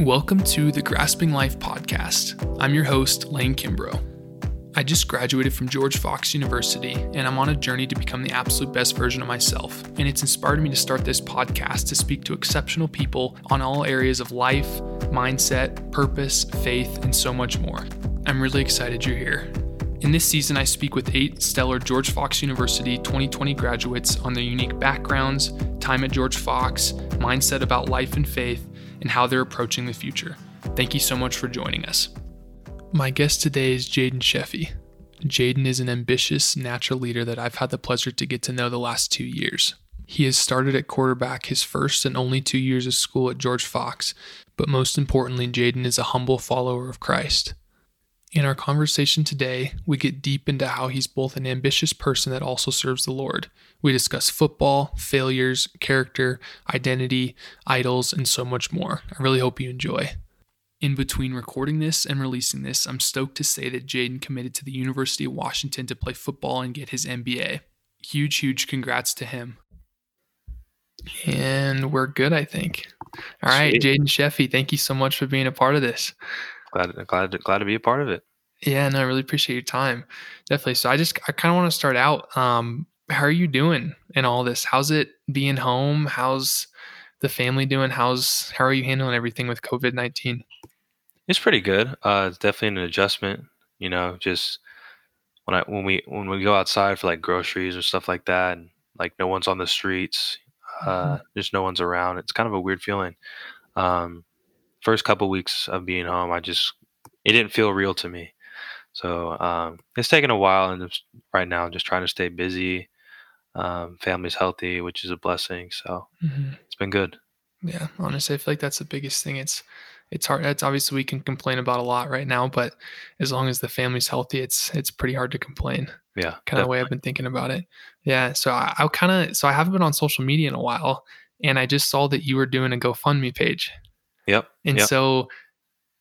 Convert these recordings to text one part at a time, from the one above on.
Welcome to the Grasping Life podcast. I'm your host, Lane Kimbrough. I just graduated from George Fox University, and I'm on a journey to become the absolute best version of myself. And it's inspired me to start this podcast to speak to exceptional people on all areas of life, mindset, purpose, faith, and so much more. I'm really excited you're here. In this season, I speak with eight stellar George Fox University 2020 graduates on their unique backgrounds, time at George Fox, mindset about life and faith, and how they're approaching the future. Thank you so much for joining us. My guest today is Jaden Sheffy. Jaden is an ambitious natural leader that I've had the pleasure to get to know the last two years. He has started at quarterback his first and only two years of school at George Fox, but most importantly, Jaden is a humble follower of Christ. In our conversation today, we get deep into how he's both an ambitious person that also serves the Lord. We discuss football, failures, character, identity, idols, and so much more. I really hope you enjoy. In between recording this and releasing this, I'm stoked to say that Jaden committed to the University of Washington to play football and get his MBA. Huge, huge congrats to him. And we're good, I think. All right, Jaden Sheffy, thank you so much for being a part of this glad glad to, glad to be a part of it. Yeah, no, I really appreciate your time. Definitely. So I just I kind of want to start out. Um, how are you doing in all this? How's it being home? How's the family doing? How's how are you handling everything with COVID nineteen? It's pretty good. Uh, it's definitely an adjustment. You know, just when I when we when we go outside for like groceries or stuff like that, and like no one's on the streets, uh, mm-hmm. just no one's around. It's kind of a weird feeling. Um, first couple weeks of being home, I just it didn't feel real to me. So um, it's taken a while, and right now, I'm just trying to stay busy. Um, family's healthy, which is a blessing. So mm-hmm. it's been good. Yeah, honestly, I feel like that's the biggest thing. It's it's hard. It's obviously we can complain about a lot right now, but as long as the family's healthy, it's it's pretty hard to complain. Yeah, kind of way I've been thinking about it. Yeah, so I, I kind of so I haven't been on social media in a while, and I just saw that you were doing a GoFundMe page. Yep. And yep. so,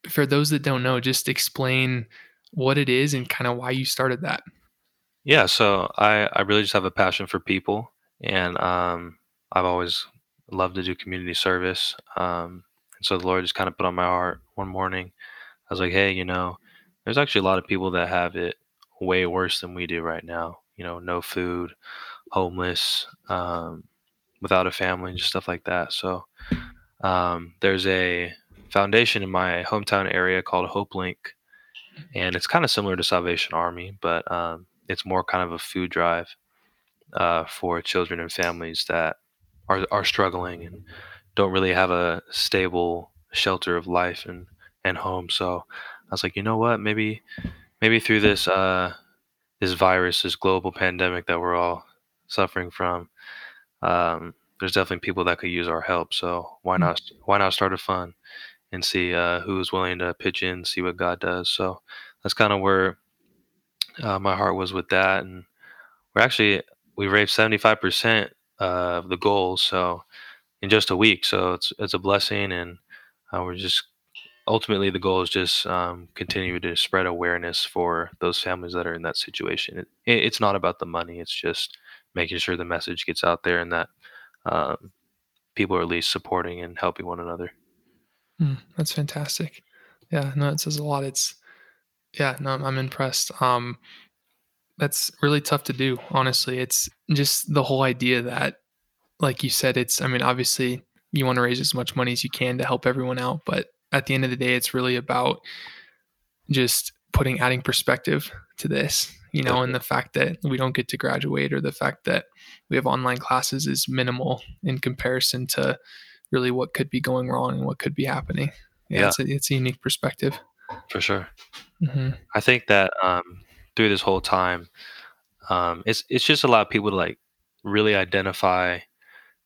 for those that don't know, just explain what it is and kind of why you started that. Yeah. So I I really just have a passion for people, and um, I've always loved to do community service. Um, and so the Lord just kind of put on my heart one morning. I was like, hey, you know, there's actually a lot of people that have it way worse than we do right now. You know, no food, homeless, um, without a family, and just stuff like that. So um, there's a foundation in my hometown area called Hopelink, and it's kind of similar to Salvation Army, but um, it's more kind of a food drive uh, for children and families that are are struggling and don't really have a stable shelter of life and and home. So I was like, you know what, maybe maybe through this uh, this virus, this global pandemic that we're all suffering from. Um, there's definitely people that could use our help. So why mm-hmm. not why not start a fund and see uh, who's willing to pitch in, see what God does. So that's kind of where uh, my heart was with that, and we're actually we raised 75 percent of the goal. So in just a week, so it's it's a blessing, and uh, we're just ultimately the goal is just um, continue to spread awareness for those families that are in that situation. It, it's not about the money; it's just making sure the message gets out there and that um, people are at least supporting and helping one another. Mm, that's fantastic. Yeah, no, it says a lot. It's yeah, no, I'm impressed. Um, that's really tough to do. Honestly, it's just the whole idea that, like you said, it's. I mean, obviously, you want to raise as much money as you can to help everyone out, but at the end of the day, it's really about just putting adding perspective to this you know, and the fact that we don't get to graduate or the fact that we have online classes is minimal in comparison to really what could be going wrong and what could be happening. Yeah, yeah. It's, a, it's a unique perspective. For sure. Mm-hmm. I think that um, through this whole time, um, it's it's just allowed people to like really identify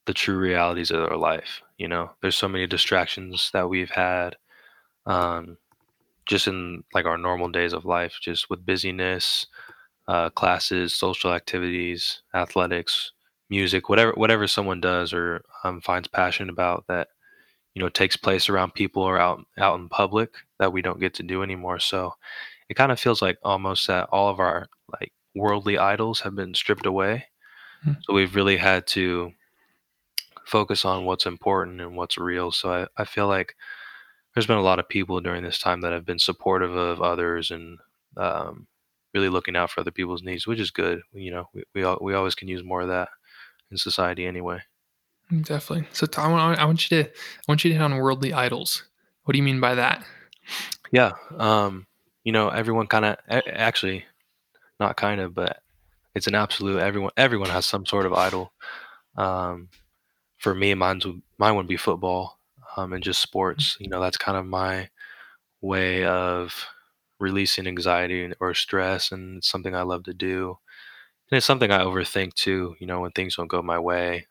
the true realities of their life. You know, there's so many distractions that we've had. Um, just in like our normal days of life, just with busyness, uh, classes, social activities, athletics, music, whatever whatever someone does or um, finds passion about that you know takes place around people or out out in public that we don't get to do anymore. So it kind of feels like almost that all of our like worldly idols have been stripped away. Mm-hmm. So we've really had to focus on what's important and what's real. So I, I feel like there's been a lot of people during this time that have been supportive of others and um, really looking out for other people's needs, which is good. You know, we we, we always can use more of that in society anyway. Mm, definitely. So Tom, I want you to I want you to hit on worldly idols. What do you mean by that? Yeah, um, you know, everyone kind of actually not kind of, but it's an absolute. Everyone everyone has some sort of idol. Um, for me, mine's mine would be football um, and just sports. You know, that's kind of my way of releasing anxiety or stress, and it's something I love to do. And it's something I overthink too. You know, when things don't go my way,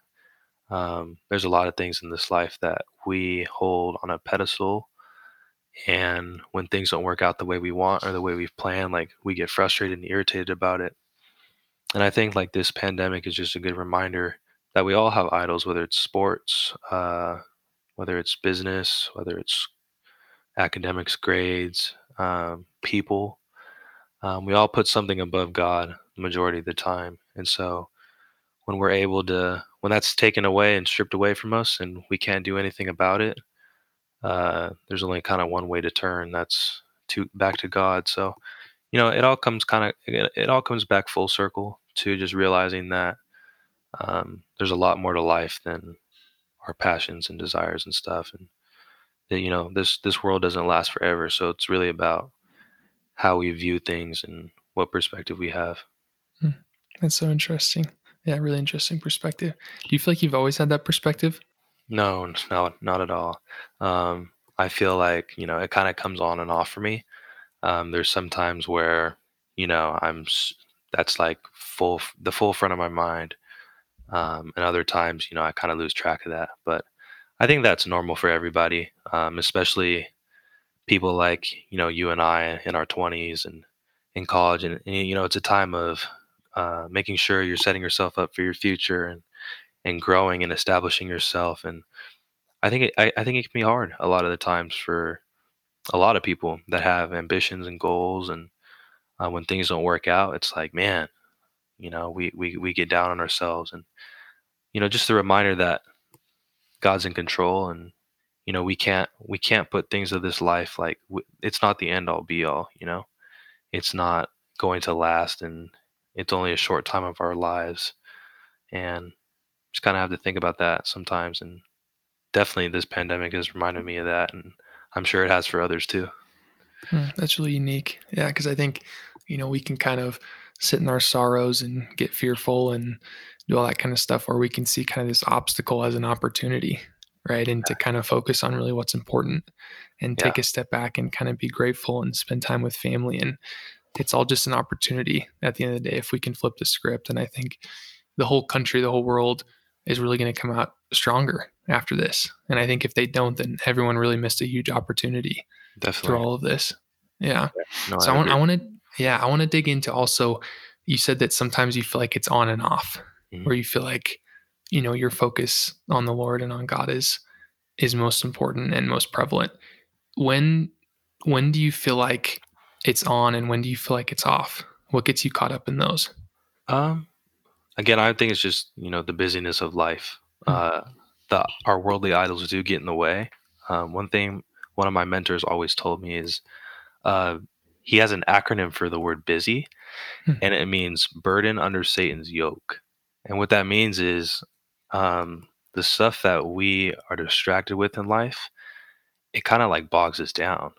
um, there's a lot of things in this life that we hold on a pedestal. And when things don't work out the way we want or the way we've planned, like we get frustrated and irritated about it. And I think like this pandemic is just a good reminder that we all have idols, whether it's sports, uh, whether it's business, whether it's academics, grades, um, people. Um, we all put something above God the majority of the time. And so when we're able to, when that's taken away and stripped away from us and we can't do anything about it, uh, there's only kind of one way to turn. That's to back to God. So, you know, it all comes kind of, it, all comes back full circle to just realizing that um, there's a lot more to life than our passions and desires and stuff. And that, you know, this, this world doesn't last forever. So it's really about how we view things and what perspective we have. Hmm. That's so interesting. Yeah, really interesting perspective. Do you feel like you've always had that perspective? No, no, not at all. Um, I feel like you know it kind of comes on and off for me. Um, there's some times where you know I'm that's like full the full front of my mind, um, and other times you know I kind of lose track of that. But I think that's normal for everybody, um, especially people like you know you and I in our 20s and in college, and, and you know it's a time of uh, making sure you're setting yourself up for your future and and growing and establishing yourself. And I think it, I, I think it can be hard a lot of the times for a lot of people that have ambitions and goals. And uh, when things don't work out, it's like, man, you know, we, we, we get down on ourselves and, you know, just a reminder that God's in control and, you know, we can't, we can't put things of this life, like it's not the end all be all, you know, it's not going to last and it's only a short time of our lives. And just kind of have to think about that sometimes. And definitely this pandemic has reminded me of that. And I'm sure it has for others too. Hmm, that's really unique. Yeah. Cause I think, you know, we can kind of sit in our sorrows and get fearful and do all that kind of stuff, or we can see kind of this obstacle as an opportunity, right? And to kind of focus on really what's important and take yeah. a step back and kind of be grateful and spend time with family. And it's all just an opportunity at the end of the day if we can flip the script. And I think the whole country, the whole world is really going to come out stronger after this. And I think if they don't, then everyone really missed a huge opportunity Definitely. through all of this. Yeah. yeah. No, so I, I I want to, yeah, I want to dig into also, you said that sometimes you feel like it's on and off, mm-hmm. where you feel like, you know, your focus on the Lord and on God is, is most important and most prevalent. When, when do you feel like it's on and when do you feel like it's off? What gets you caught up in those? Um, again, I think it's just you know the busyness of life. Mm-hmm. Uh, the our worldly idols do get in the way. Um, one thing one of my mentors always told me is uh, he has an acronym for the word busy, mm-hmm. and it means burden under Satan's yoke. And what that means is um, the stuff that we are distracted with in life, it kind of like bogs us down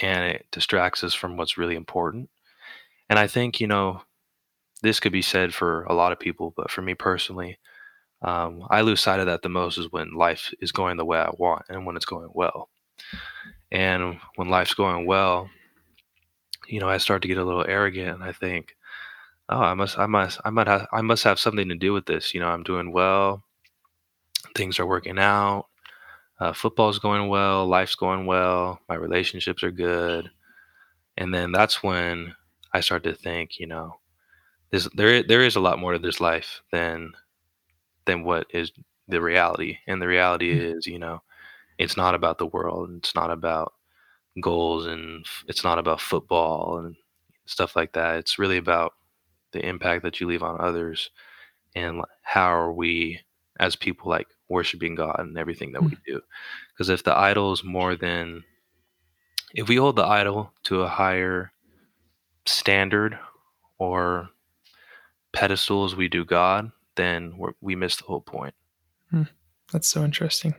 and it distracts us from what's really important. And I think, you know, this could be said for a lot of people, but for me personally, um, I lose sight of that the most is when life is going the way I want and when it's going well. And when life's going well, you know, I start to get a little arrogant and I think, oh, I must, I must, I might have, I must have something to do with this. You know, I'm doing well, things are working out, uh, football's going well, life's going well, my relationships are good, and then that's when I start to think, you know, there's there there is a lot more to this life than than what is the reality, and the reality mm-hmm. is, you know, it's not about the world, it's not about goals, and it's not about football and stuff like that. It's really about the impact that you leave on others, and how are we as people like worshiping God and everything that we mm. do. Because if the idol is more than if we hold the idol to a higher standard or pedestal as we do God, then we're, we miss the whole point. That's so interesting.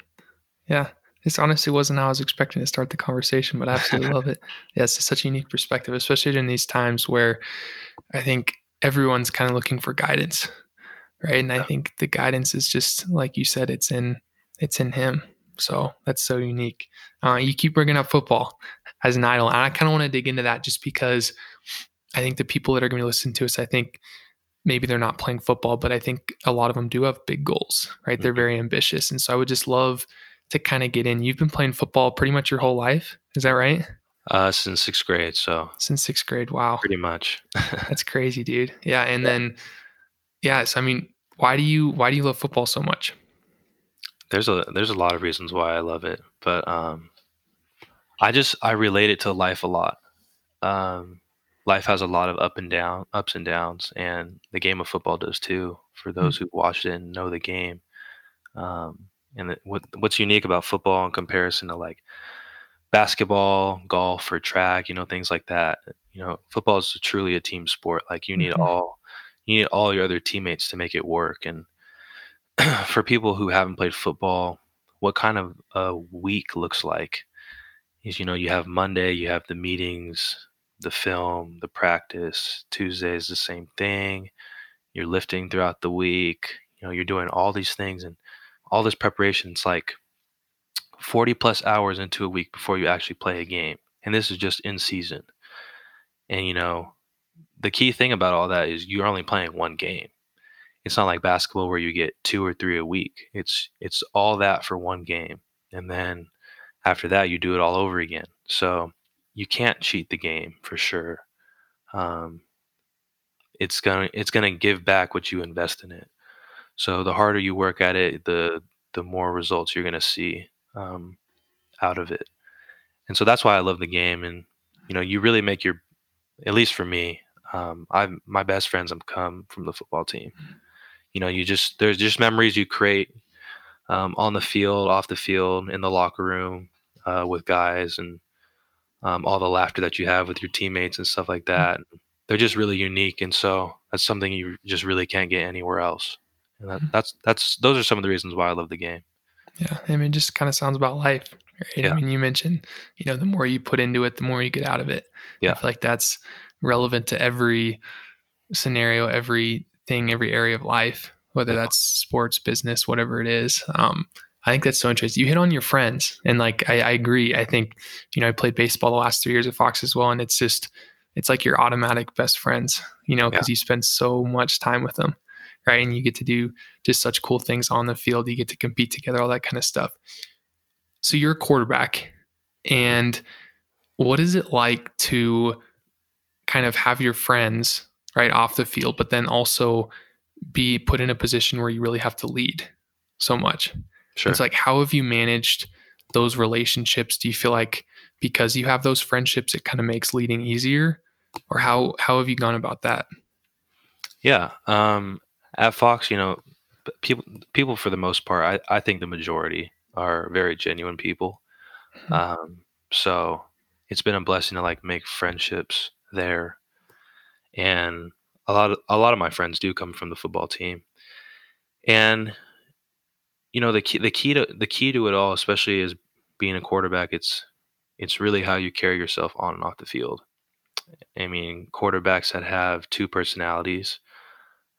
Yeah. This honestly wasn't how I was expecting to start the conversation, but I absolutely love it. Yeah, it's such a unique perspective, especially in these times where I think everyone's kind of looking for guidance, right? And I think the guidance is just like you said, it's in it's in Him. So that's so unique. Uh, you keep bringing up football as an idol, and I kind of want to dig into that just because I think the people that are going to listen to us, I think maybe they're not playing football, but I think a lot of them do have big goals, right? They're Mhm. very ambitious, and so I would just love to kind of get in. You've been playing football pretty much your whole life, is that right? Uh, since sixth grade, so Since sixth grade. Wow, pretty much. that's crazy, dude. Yeah, and Yeah. then yeah, so I mean, why do you why do you love football so much? there's a there's a lot of reasons why I love it, but um, I just I relate it to life a lot. Um, life has a lot of up and down, ups and downs, and the game of football does too. For those who watched it and know the game, um, and what what's unique about football in comparison to like basketball, golf, or track, you know, things like that. You know, football is truly a team sport. Like you need Mhm. all you need all your other teammates to make it work, and for people who haven't played football, what kind of a week looks like is you know you have Monday, you have the meetings, the film, the practice. Tuesday is the same thing. You're lifting throughout the week. You know you're doing all these things and all this preparation. It's like 40 plus hours into a week before you actually play a game, and this is just in season. And you know the key thing about all that is you're only playing one game it's not like basketball where you get two or three a week. It's it's all that for one game, and then after that you do it all over again. So you can't cheat the game for sure. Um, it's gonna it's gonna give back what you invest in it. So the harder you work at it, the the more results you're gonna see um, out of it. And so that's why I love the game. And you know, you really make your at least for me, um, I've my best friends have come from the football team you know you just there's just memories you create um, on the field off the field in the locker room uh, with guys and um, all the laughter that you have with your teammates and stuff like that they're just really unique and so that's something you just really can't get anywhere else and that, that's that's those are some of the reasons why i love the game Yeah, I mean, it just kind of sounds about life, right? Yeah. I mean, you mentioned, you know, the more you put into it, the more you get out of it. Yeah. I feel like that's relevant to every scenario, everything, every area of life, whether Yeah. that's sports, business, whatever it is. Um, I think that's so interesting. You hit on your friends, and like I, I agree. I think you know I played baseball the last three years at Fox as well, and it's just it's like your automatic best friends, you know, because you spend so much time with them, right? And you get to do just such cool things on the field. You get to compete together, all that kind of stuff. So you're a quarterback, and what is it like to kind of have your friends right off the field, but then also be put in a position where you really have to lead so much? sure It's like, how have you managed those relationships? Do you feel like because you have those friendships, it kind of makes leading easier? Or how how have you gone about that? yeah um, at fox you know people people for the most part i, I think the majority are very genuine people. Mhm. um, so it's been a blessing to like make friendships there. And a lot of a lot of my friends do come from the football team. And you know the key the key to the key to it all especially is being a quarterback it's it's really how you carry yourself on and off the field. I mean quarterbacks that have two personalities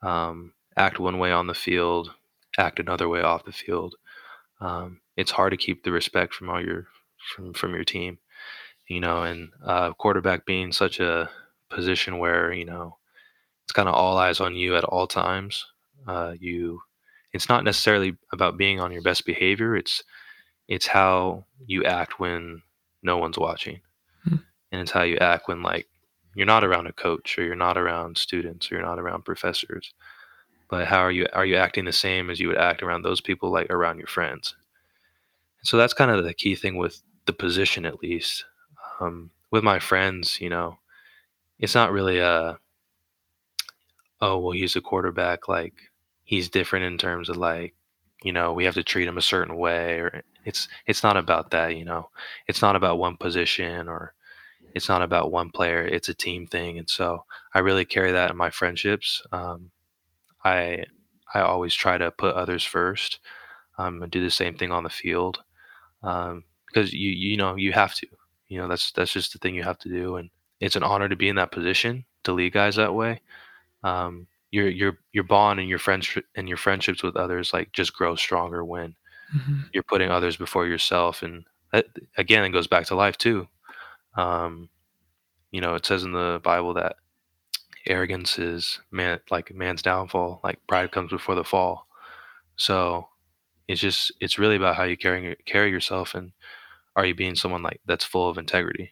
um, act one way on the field act another way off the field. Um, it's hard to keep the respect from all your from from your team you know and uh, quarterback being such a position where you know it's kind of all eyes on you at all times. Uh, you it's not necessarily about being on your best behavior it's it's how you act when no one's watching. Hmm. and it's how you act when like you're not around a coach or you're not around students or you're not around professors but how are you are you acting the same as you would act around those people like around your friends? So that's kind of the key thing with the position at least. Um, with my friends you know it's not really a oh well he's a quarterback like he's different in terms of like you know we have to treat him a certain way or it's it's not about that you know. It's not about one position or it's not about one player it's a team thing and so i really carry that in my friendships um, i i always try to put others first um, and do the same thing on the field um, because you you know you have to you know that's that's just the thing you have to do and it's an honor to be in that position to lead guys that way um, your your your bond and your friends and your friendships with others like just grow stronger when mm-hmm. you're putting others before yourself and that, again it goes back to life too um, you know it says in the bible that arrogance is man like man's downfall like pride comes before the fall so it's just it's really about how you carry carry yourself and are you being someone like that's full of integrity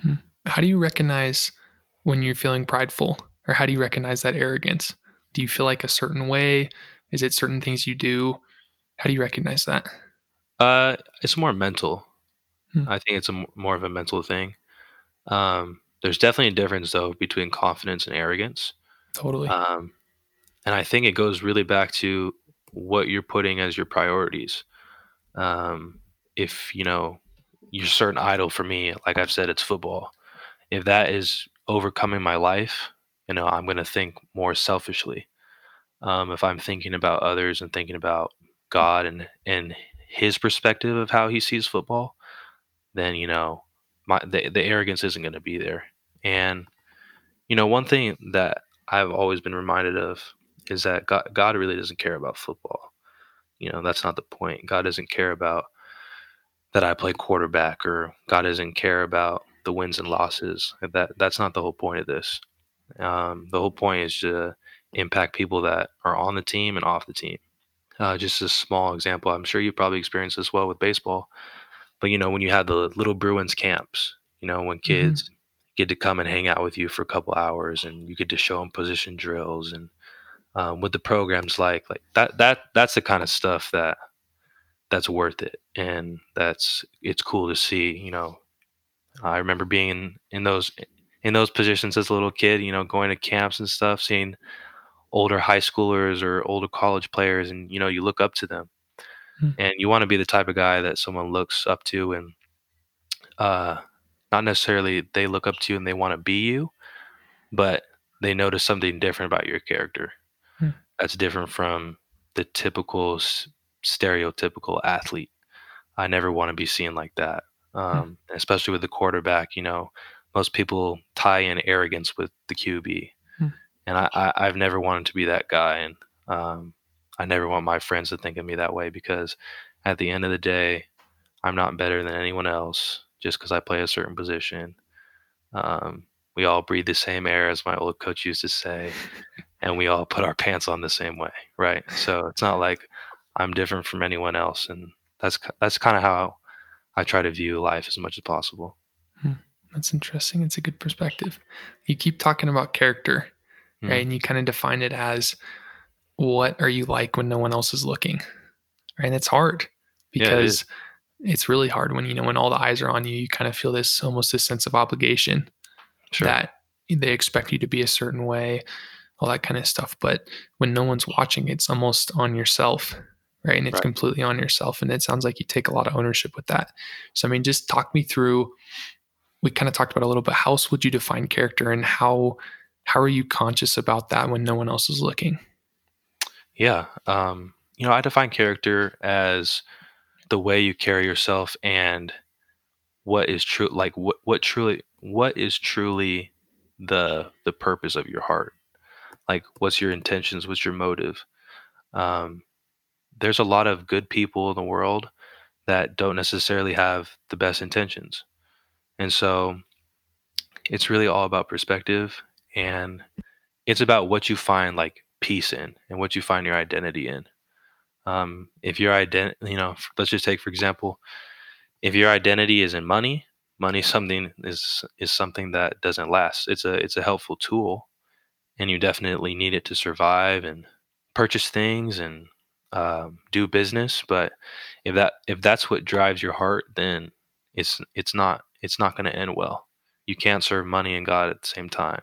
hmm. how do you recognize when you're feeling prideful or how do you recognize that arrogance do you feel like a certain way is it certain things you do how do you recognize that? Uh, it's more mental. Hmm. I think it's a more of a mental thing. Um, there's definitely a difference though between confidence and arrogance. Totally. Um, and I think it goes really back to what you're putting as your priorities. Um, if you know your certain idol for me, like I've said, it's football. If that is overcoming my life, you know, I'm going to think more selfishly. Um, if I'm thinking about others and thinking about God and and his perspective of how he sees football, then you know my the, the arrogance isn't going to be there. And you know one thing that I've always been reminded of is that God, God really doesn't care about football. You know that's not the point. God doesn't care about that I play quarterback, or God doesn't care about the wins and losses. That that's not the whole point of this. Um, the whole point is to impact people that are on the team and off the team. Uh, just a small example. I'm sure you probably experienced this well with baseball, but you know when you had the little Bruins camps, you know when mm-hmm. kids mm-hmm. Get to come and hang out with you for a couple hours, and you get to show them position drills, and um, with the programs like like that that that's the kind of stuff that that's worth it, and that's it's cool to see. You know, I remember being in in those in those positions as a little kid. You know, going to camps and stuff, seeing older high schoolers or older college players and you know you look up to them mm. and you want to be the type of guy that someone looks up to and uh not necessarily they look up to you and they want to be you but they notice something different about your character mm. that's different from the typical stereotypical athlete i never want to be seen like that hmm. um, mm. especially with the quarterback you know most people tie in arrogance with the qb and I, I have never wanted to be that guy, and um, I never want my friends to think of me that way because at the end of the day, I'm not better than anyone else just because I play a certain position. Um, we all breathe the same air, as my old coach used to say, and we all put our pants on the same way, right? So it's not like I'm different from anyone else, and that's that's kind of how I try to view life as much as possible. Hmm. That's interesting. It's a good perspective. You keep talking about character, mm. right? And you kind of define it as what are you like when no one else is looking, right? And it's hard because yeah, it's really hard when you know when all the eyes are on you. You kind of feel this almost this sense of obligation sure. that they expect you to be a certain way, all that kind of stuff. But when no one's watching, it's almost on yourself, right? And it's right. completely on yourself. And it sounds like you take a lot of ownership with that. So I mean, just talk me through. We kind of talked about a little bit. How else would you define character, and how how are you conscious about that when no one else is looking? Yeah. Um, you know, I define character as the way you carry yourself and what is true like what what truly what is truly the the purpose of your heart? Like what's your intentions? What's your motive? Um, there's a lot of good people in the world that don't necessarily have the best intentions. And so it's really all about perspective and it's about what you find like peace in and what you find your identity in. Um, if your identity, you know, let's just take for example, if your identity is in money, money something is is something that doesn't last. It's a it's a helpful tool, and you definitely need it to survive and purchase things and um, do business. But if that if that's what drives your heart, then it's it's not it's not going to end well. You can't serve money and God at the same time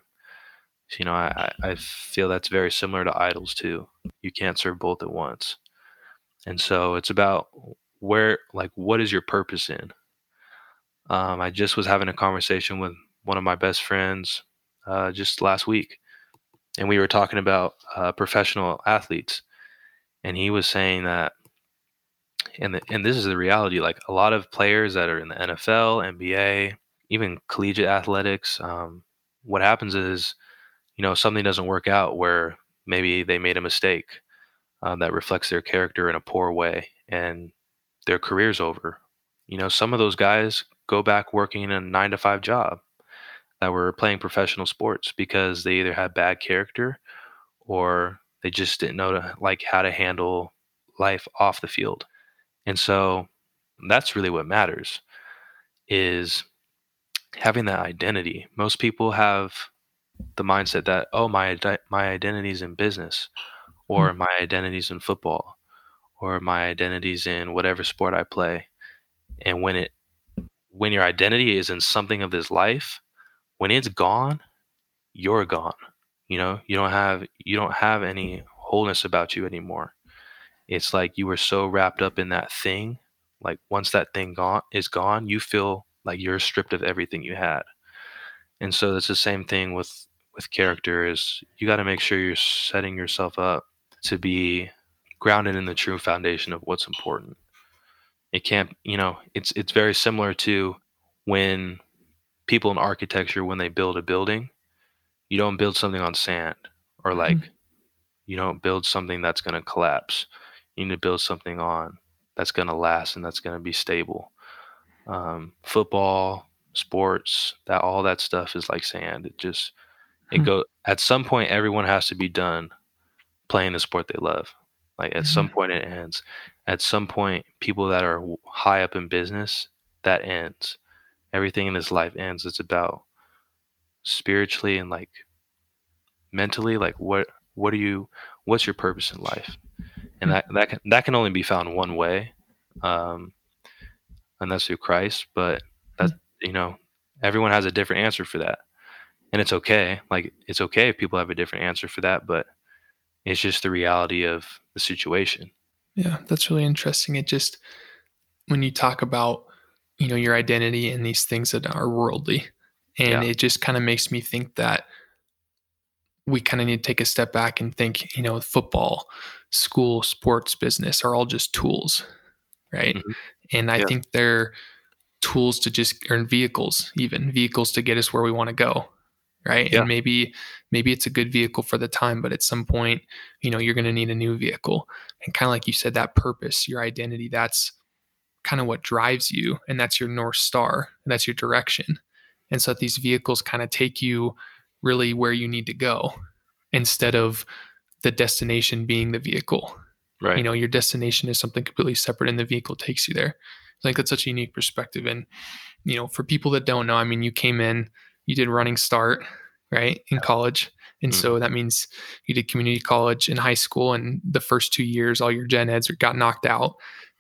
you know, I, I feel that's very similar to idols too. You can't serve both at once. And so it's about where like what is your purpose in? Um, i just was having a conversation with one of my best friends uh, just last week and we were talking about uh, professional athletes and he was saying that and the, and this is the reality like a lot of players that are in the NFL, NBA, even collegiate athletics um, what happens is you know something doesn't work out where maybe they made a mistake um, that reflects their character in a poor way and their career's over you know some of those guys go back working in a 9 to 5 job that were playing professional sports because they either had bad character or they just didn't know to, like how to handle life off the field. And so that's really what matters is having that identity. Most people have the mindset that oh my my identity is in business or mm-hmm. my identity is in football or my identity is in whatever sport I play. And when it when your identity is in something of this life, when it's gone, you're gone. You know, you don't have you don't have any wholeness about you anymore. It's like you were so wrapped up in that thing. Like once that thing gone is gone, you feel like you're stripped of everything you had. And so it's the same thing with with character is you got to make sure you're setting yourself up to be grounded in the true foundation of what's important. It can't, you know, it's it's very similar to when people in architecture when they build a building, you don't build something on sand or like mm-hmm. you don't build something that's going to collapse. You need to build something on that's going to last and that's going to be stable. Um, football, sports, that all that stuff is like sand. It just it mm-hmm. go at some point everyone has to be done playing the sport they love. Like at mm-hmm. some point it ends. At some point people that are high up in business that ends. Everything in this life ends. It's about spiritually and like mentally like what what are you what's your purpose in life and that that can, that can only be found one way um and that's through christ but that you know everyone has a different answer for that and it's okay like it's okay if people have a different answer for that but it's just the reality of the situation yeah that's really interesting it just when you talk about you know your identity and these things that are worldly and yeah. it just kind of makes me think that we kind of need to take a step back and think, you know, football, school, sports, business are all just tools, right? Mm-hmm. And I yeah. think they're tools to just earn vehicles, even vehicles to get us where we want to go, right? Yeah. And maybe maybe it's a good vehicle for the time, but at some point, you know, you're going to need a new vehicle. And kind of like you said, that purpose, your identity, that's kind of what drives you, and that's your north star, and that's your direction. And so that these vehicles kind of take you really where you need to go instead of the destination being the vehicle. Right. You know, your destination is something completely separate and the vehicle takes you there. I think that's such a unique perspective. And, you know, for people that don't know, I mean, you came in, you did running start, right, in college. And mm-hmm. so that means you did community college in high school, and the first two years, all your gen eds got knocked out.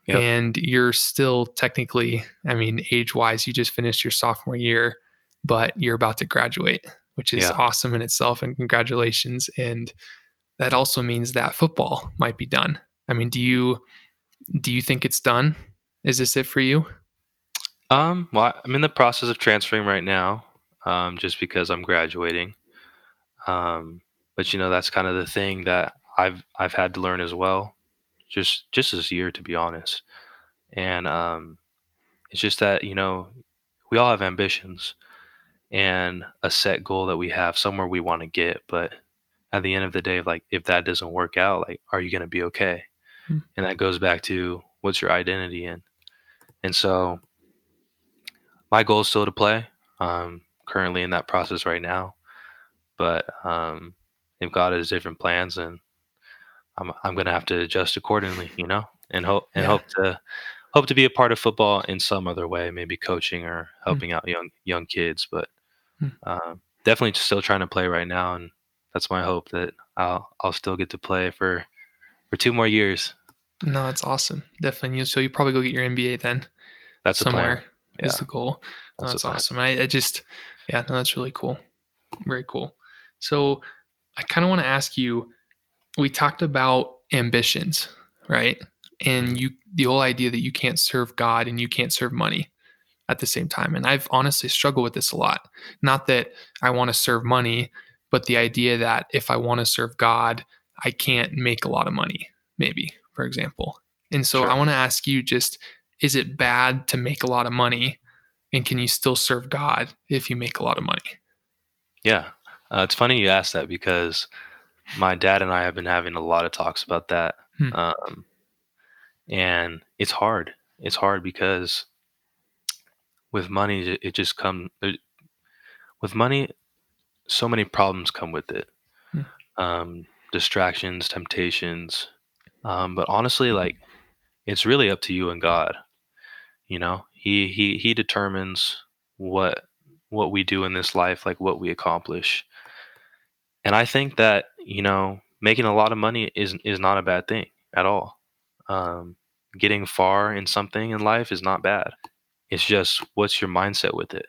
Yep. And you're still technically, I mean, age wise, you just finished your sophomore year, but you're about to graduate which is yeah. awesome in itself. And congratulations. And that also means that football might be done. I mean, do you do you think it's done? Is this it for you? Um, well, I'm in the process of transferring right now, um, just because I'm graduating. Um, but you know, that's kind of the thing that I've I've had to learn as well, just just this year, to be honest. And um, it's just that you know, we all have ambitions, and a set goal that we have somewhere we want to get but at the end of the day like if that doesn't work out like are you going to be okay mm-hmm. and that goes back to what's your identity in and so my goal is still to play um currently in that process right now but um if god has different plans and i'm, I'm going to have to adjust accordingly you know and hope and yeah. hope to hope to be a part of football in some other way maybe coaching or hmm. helping mm-hmm. out young young kids but uh, definitely still trying to play right now, and that's my hope that I'll I'll still get to play for for two more years. No, that's awesome. Definitely. So you probably go get your MBA then. That's somewhere. The yeah. Is the goal. That's, that's awesome. I, I, just, yeah, no, that's really cool. Very cool. So I kind of want to ask you. We talked about ambitions, right? and you the whole idea that you can't serve God and you can't serve money at the same time. And I've honestly struggled with this a lot. Not that I want to serve money, but the idea that if I want to serve God, I can't make a lot of money, maybe, for example. And so sure. I want to ask you just is it bad to make a lot of money? And can you still serve God if you make a lot of money? Yeah. Uh, it's funny you asked that because my dad and I have been having a lot of talks about that. Hmm. Um, and it's hard. It's hard because with money, it just comes with money. So many problems come with it. Hmm. Um, distractions, temptations. Um, but honestly, like it's really up to you and God. You know, he he he determines what what we do in this life, like what we accomplish. And I think that you know making a lot of money is is not a bad thing at all. Um, getting far in something in life is not bad. It's just what's your mindset with it.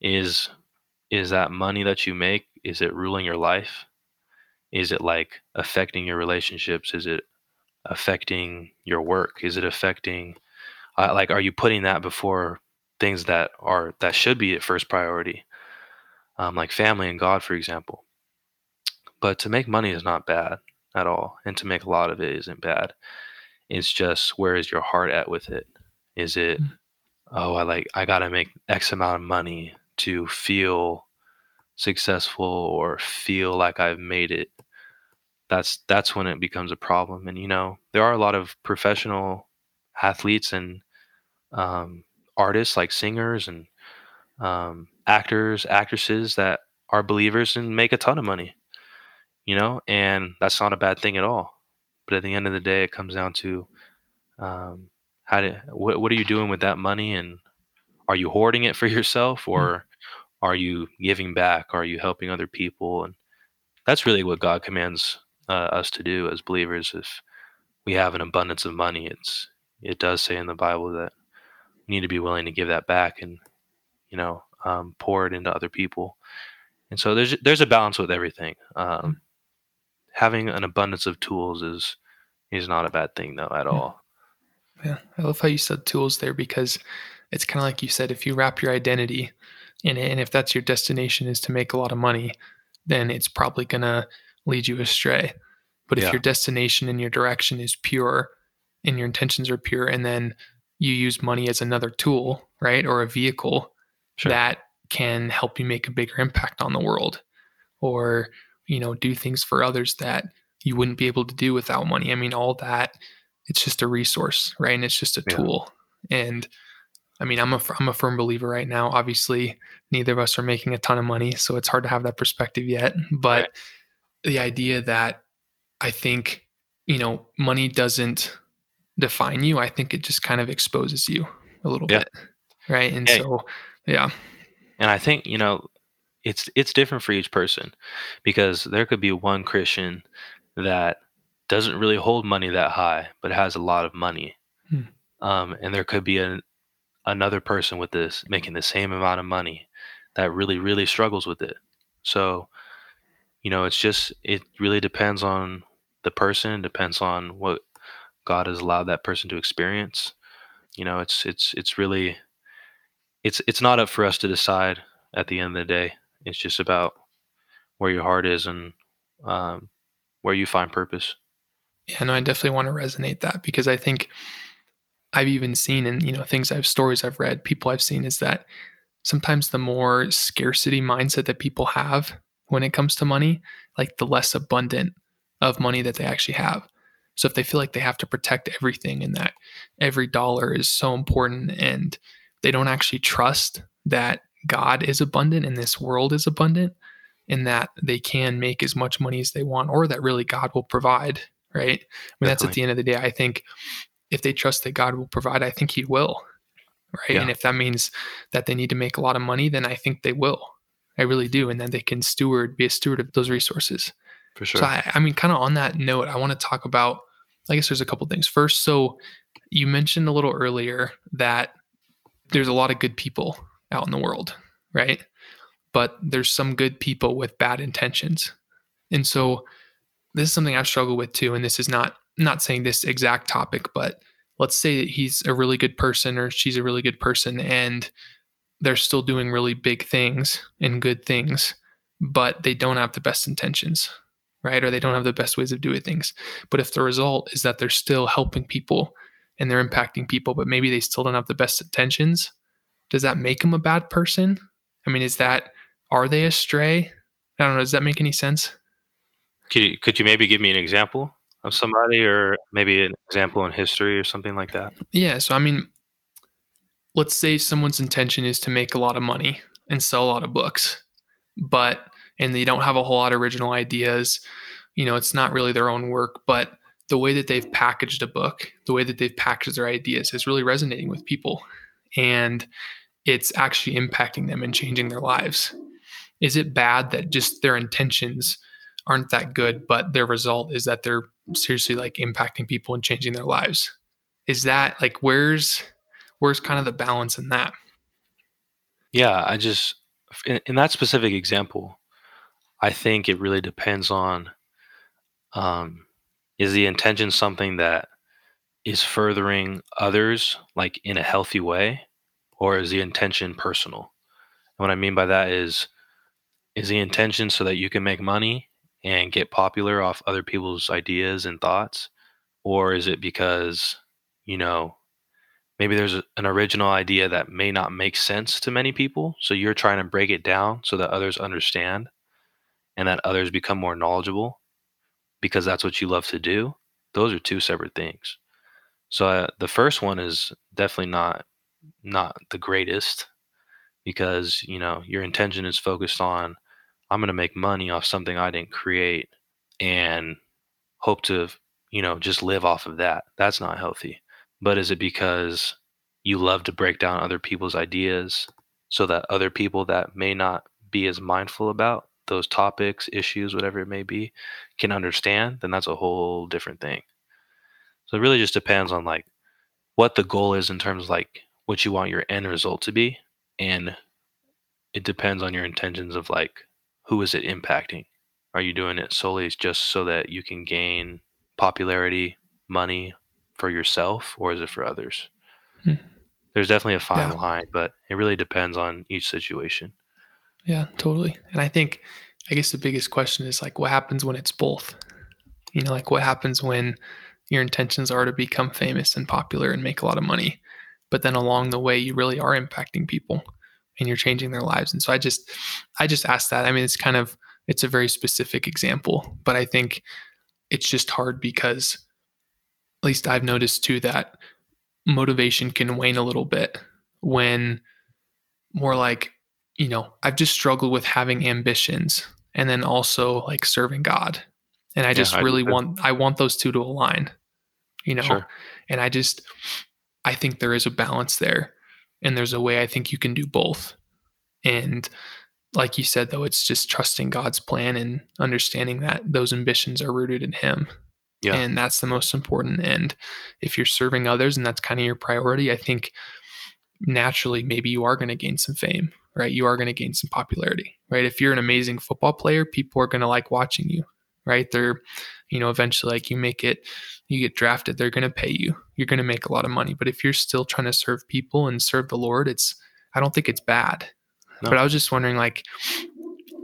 Is is that money that you make is it ruling your life? Is it like affecting your relationships? Is it affecting your work? Is it affecting uh, like are you putting that before things that are that should be at first priority, um, like family and God, for example? But to make money is not bad at all, and to make a lot of it isn't bad. It's just where is your heart at with it? Is it mm. oh I like I gotta make X amount of money to feel successful or feel like I've made it that's that's when it becomes a problem. And you know, there are a lot of professional athletes and um, artists, like singers and um, actors, actresses that are believers and make a ton of money. You know, and that's not a bad thing at all. But at the end of the day, it comes down to um, how to what what are you doing with that money, and are you hoarding it for yourself, hmm. or are you giving back? Are you helping other people? And that's really what God commands uh, us to do as believers. If we have an abundance of money, it's it does say in the Bible that need to be willing to give that back and you know um, pour it into other people. And so there's there's a balance with everything. Um, mm-hmm. having an abundance of tools is is not a bad thing though at yeah. all. Yeah, I love how you said tools there because it's kind of like you said if you wrap your identity in it, and if that's your destination is to make a lot of money, then it's probably gonna lead you astray. But yeah. if your destination and your direction is pure and your intentions are pure, and then you use money as another tool, right, or a vehicle sure. that can help you make a bigger impact on the world or, you know, do things for others that you wouldn't be able to do without money. I mean, all that, it's just a resource, right? And it's just a yeah. tool. And I mean, I'm a, I'm a firm believer right now. Obviously, neither of us are making a ton of money, so it's hard to have that perspective yet. But right the idea that I think, you know, money doesn't define you. I think it just kind of exposes you a little yeah. bit. Right. And yeah. so, yeah. And I think, you know, it's it's different for each person because there could be one Christian that doesn't really hold money that high, but has a lot of money. Hmm. Um, and there could be an, another person with this making the same amount of money that really, really struggles with it. So you know, it's just it really depends on the person, depends on what God has allowed that person to experience. You know, it's it's it's really it's it's not up for us to decide at the end of the day. It's just about where your heart is and um, where you find purpose. Yeah, no, I definitely want to resonate that because I think I've even seen in you know things I've stories I've read, people I've seen is that sometimes the more scarcity mindset that people have, when it comes to money, like the less abundant of money that they actually have. So if they feel like they have to protect everything and that every dollar is so important and they don't actually trust that God is abundant and this world is abundant and that they can make as much money as they want or that really God will provide, right? I mean, that's at the end of the day. I think if they trust that God will provide, I think He will, right? Yeah. And if that means that they need to make a lot of money, then I think they will. I really do. And then they can steward, be a steward of those resources. For sure. So I, I mean, kind of on that note, I want to talk about, I guess there's a couple things. First, so you mentioned a little earlier that there's a lot of good people out in the world, right? But there's some good people with bad intentions. And so this is something I've struggled with too. And this is not not saying this exact topic, but let's say that he's a really good person or she's a really good person and they're still doing really big things and good things, but they don't have the best intentions, right? Or they don't have the best ways of doing things. But if the result is that they're still helping people and they're impacting people, but maybe they still don't have the best intentions, does that make them a bad person? I mean, is that, are they astray? I don't know. Does that make any sense? Could you, could you maybe give me an example of somebody or maybe an example in history or something like that? Yeah. So, I mean, let's say someone's intention is to make a lot of money and sell a lot of books, but, and they don't have a whole lot of original ideas. You know, it's not really their own work, but the way that they've packaged a book, the way that they've packaged their ideas is really resonating with people. And it's actually impacting them and changing their lives. Is it bad that just their intentions aren't that good, but their result is that they're seriously like impacting people and changing their lives? Is that like where's where's kind of the balance in that? Yeah, I just in, in that specific example, I think it really depends on um, is the intention something that is furthering others like in a healthy way or is the intention personal? And what i mean by that is is the intention so that you can make money and get popular off other people's ideas and thoughts or is it because you know maybe there's an original idea that may not make sense to many people so you're trying to break it down so that others understand and that others become more knowledgeable because that's what you love to do, those are two separate things. So uh, the first one is definitely not not the greatest because you know your intention is focused on I'm going to make money off something I didn't create and hope to you know just live off of that. That's not healthy. But is it because you love to break down other people's ideas so that other people that may not be as mindful about those topics, issues, whatever it may be, can understand, then that's a whole different thing. So it really just depends on like what the goal is in terms of like what you want your end result to be. And it depends on your intentions of like who is it impacting? Are you doing it solely just so that you can gain popularity, money for yourself, or is it for others? Hmm. There's definitely a fine yeah. line, but it really depends on each situation. Yeah, totally. And I think, I guess the biggest question is like, what happens when it's both? You know, like what happens when your intentions are to become famous and popular and make a lot of money, but then along the way, you really are impacting people and you're changing their lives. And so I just, I just asked that. I mean, it's kind of, it's a very specific example, but I think it's just hard because at least I've noticed too that motivation can wane a little bit when more like you know, I've just struggled with having ambitions and then also like serving God. And I just yeah, really I want I want those two to align. You know. Sure. And I just I think there is a balance there and there's a way I think you can do both. And like you said though, it's just trusting God's plan and understanding that those ambitions are rooted in him. Yeah. And that's the most important. And if you're serving others and that's kind of your priority, I think naturally maybe you are going to gain some fame right? You are going to gain some popularity, right? If you're an amazing football player, people are going to like watching you, right? They're, you know, eventually, like you make it, you get drafted, they're going to pay you. You're going to make a lot of money. But if you're still trying to serve people and serve the Lord, it's, I don't think it's bad. No. But I was just wondering, like,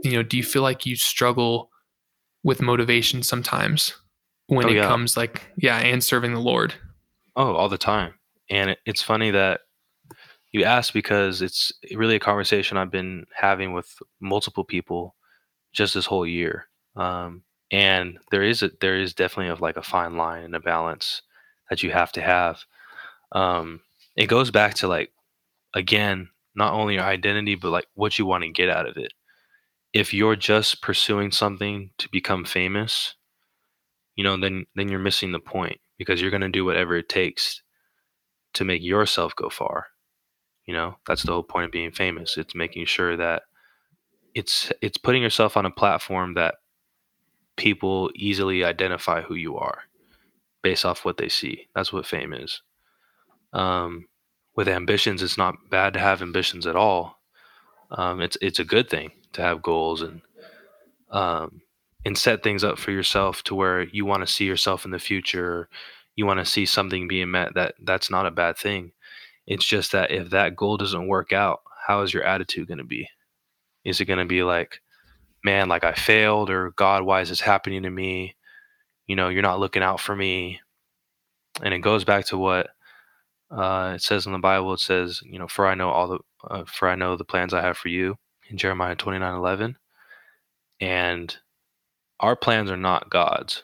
you know, do you feel like you struggle with motivation sometimes when oh, it yeah. comes, like, yeah, and serving the Lord? Oh, all the time. And it's funny that you asked because it's really a conversation I've been having with multiple people just this whole year. Um, and there is a, there is definitely of like a fine line and a balance that you have to have. Um, it goes back to like again, not only your identity, but like what you want to get out of it. If you're just pursuing something to become famous, you know, then then you're missing the point because you're going to do whatever it takes to make yourself go far you know, that's the whole point of being famous. It's making sure that it's it's putting yourself on a platform that people easily identify who you are based off what they see. That's what fame is. Um, with ambitions, it's not bad to have ambitions at all. Um, it's it's a good thing to have goals and um, and set things up for yourself to where you want to see yourself in the future you want to see something being met that that's not a bad thing it's just that if that goal doesn't work out how is your attitude going to be? Is it going to be like man like i failed or god why is this happening to me? You know you're not looking out for me. And it goes back to what uh, it says in the bible it says you know for i know all the uh, for i know the plans i have for you in jeremiah 29 11 and our plans are not God's.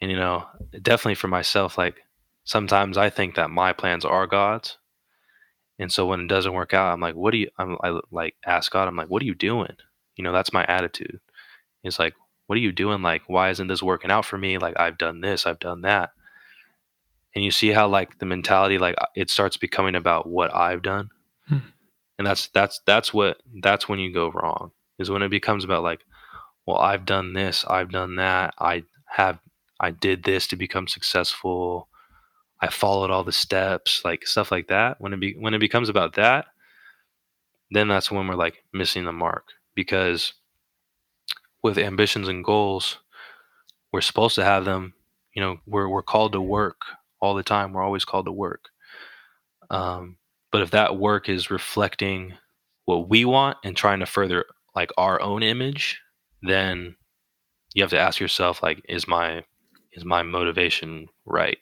And you know, definitely for myself, like sometimes I think that my plans are God's. And so when it doesn't work out, I'm like, what do you I'm I like ask God, I'm like, what are you doing? You know, that's my attitude. It's like, what are you doing? Like, why isn't this working out for me? Like I've done this, I've done that. And you see how like the mentality, like it starts becoming about what I've done. Hmm. And that's that's that's what that's when you go wrong. Is when it becomes about like, well, I've done this, I've done that, I have, I did this to become successful. I followed all the steps, like stuff like that. When it be, when it becomes about that, then that's when we're like missing the mark because with ambitions and goals, we're supposed to have them. You know, we're we're called to work all the time. We're always called to work. Um, but if that work is reflecting what we want and trying to further like our own image then you have to ask yourself like is my is my motivation right.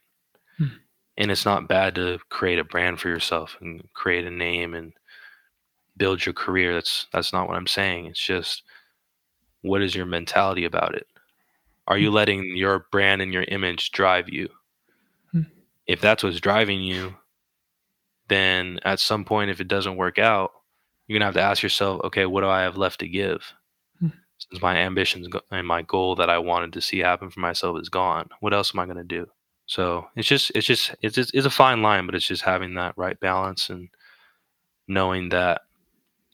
And it's not bad to create a brand for yourself and create a name and build your career that's that's not what i'm saying it's just what is your mentality about it are you hmm. letting your brand and your image drive you hmm. if that's what's driving you then at some point if it doesn't work out you're gonna have to ask yourself okay what do i have left to give since my ambitions and my goal that I wanted to see happen for myself is gone, what else am I going to do? So it's just, it's just, it's, just, it's a fine line, but it's just having that right balance and knowing that,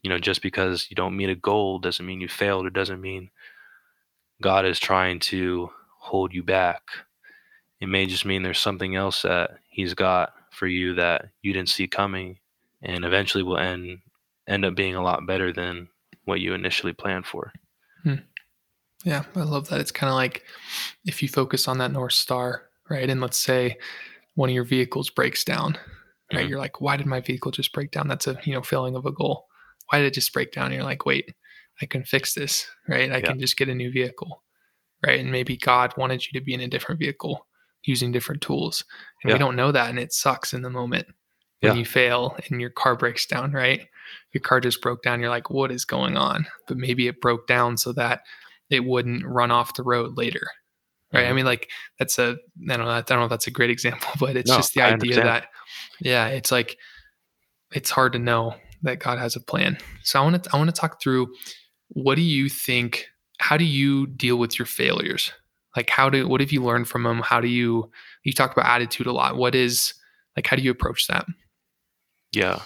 you know, just because you don't meet a goal doesn't mean you failed. It doesn't mean God is trying to hold you back. It may just mean there's something else that He's got for you that you didn't see coming, and eventually will end end up being a lot better than what you initially planned for. Hmm. Yeah, I love that. It's kind of like if you focus on that North Star, right? And let's say one of your vehicles breaks down, right? Mm-hmm. You're like, why did my vehicle just break down? That's a, you know, failing of a goal. Why did it just break down? And you're like, wait, I can fix this, right? I yeah. can just get a new vehicle, right? And maybe God wanted you to be in a different vehicle using different tools. And yeah. we don't know that. And it sucks in the moment when yeah. you fail and your car breaks down, right? Your car just broke down. You're like, what is going on? But maybe it broke down so that it wouldn't run off the road later. Right. Mm-hmm. I mean, like that's a I don't know, I don't know if that's a great example, but it's no, just the I idea understand. that yeah, it's like it's hard to know that God has a plan. So I want to I want to talk through what do you think how do you deal with your failures? Like how do what have you learned from them? How do you you talk about attitude a lot. What is like how do you approach that? Yeah.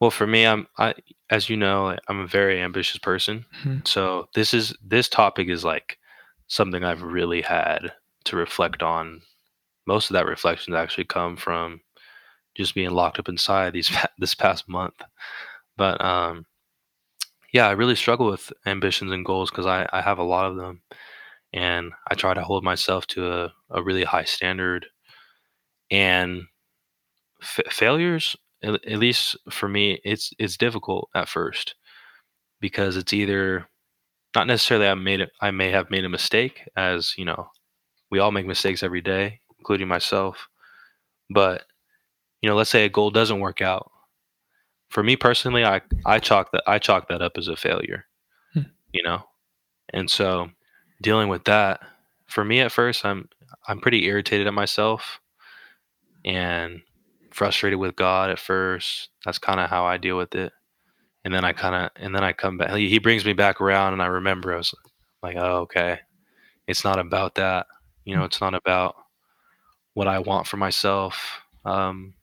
Well, for me, I'm I as you know, I'm a very ambitious person. Mm-hmm. So this is this topic is like something I've really had to reflect on. Most of that reflection actually come from just being locked up inside these this past month. But um yeah, I really struggle with ambitions and goals because I, I have a lot of them. And I try to hold myself to a, a really high standard. And f- failures at, at least for me, it's it's difficult at first because it's either not necessarily I made it. I may have made a mistake, as you know, we all make mistakes every day, including myself. But you know, let's say a goal doesn't work out. For me personally, I I chalk that I chalk that up as a failure. Hmm. You know, and so dealing with that for me at first, I'm I'm pretty irritated at myself, and frustrated with God at first. That's kind of how I deal with it. And then I kind of, and then I come back. He, brings me back around, and I remember I was like, oh, okay. It's not about that. You know, it's not about what I want for myself. Um,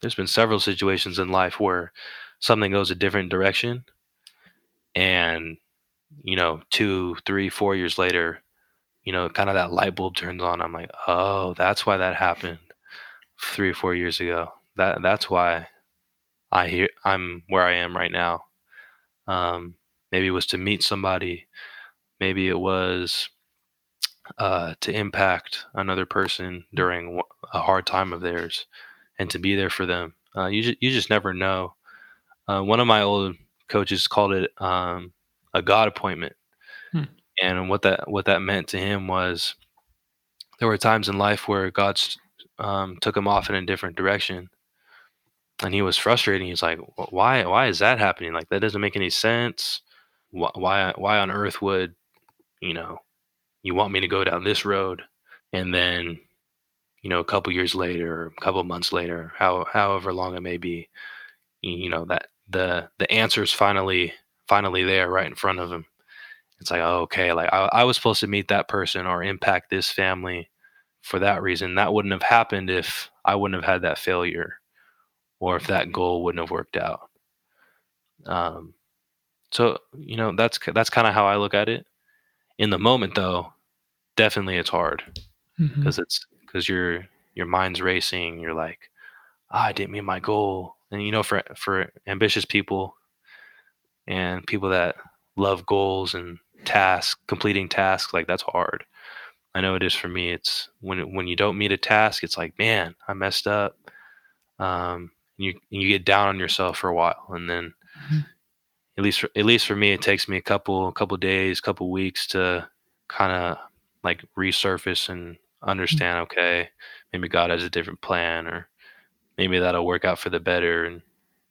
there's been several situations in life where something goes a different direction, and you know, two, three, four years later, you know, kind of that light bulb turns on. I'm like, oh, that's why that happened three or four years ago. That that's why I hear I'm where I am right now. Um, maybe it was to meet somebody, maybe it was uh, to impact another person during a hard time of theirs and to be there for them. Uh, you, ju- you just never know. Uh, one of my old coaches called it um, a God appointment. Hmm. And what that what that meant to him was there were times in life where God um, took him off in a different direction, and he was frustrated. He's like, "Why? Why is that happening? Like that doesn't make any sense. Why? Why, on earth would you know you want me to go down this road?" And then, you know, a couple years later, a couple months later, how however long it may be, you know that the the answer's finally finally there right in front of him. It's like, okay, like I, I was supposed to meet that person or impact this family for that reason. That wouldn't have happened if I wouldn't have had that failure or if that goal wouldn't have worked out. Um, so you know that's that's kind of how I look at it. In the moment, though, definitely it's hard because mm-hmm. it's because your your mind's racing. You're like, oh, I didn't meet my goal, and you know, for for ambitious people and people that love goals and tasks, completing tasks, like that's hard. I know it is for me. It's when when you don't meet a task, it's like, man, I messed up. Um, you you get down on yourself for a while, and then mm-hmm. at least for, at least for me, it takes me a couple a couple days, couple weeks to kind of like resurface and mm-hmm. understand. Mm-hmm. Okay, maybe God has a different plan, or maybe that'll work out for the better. And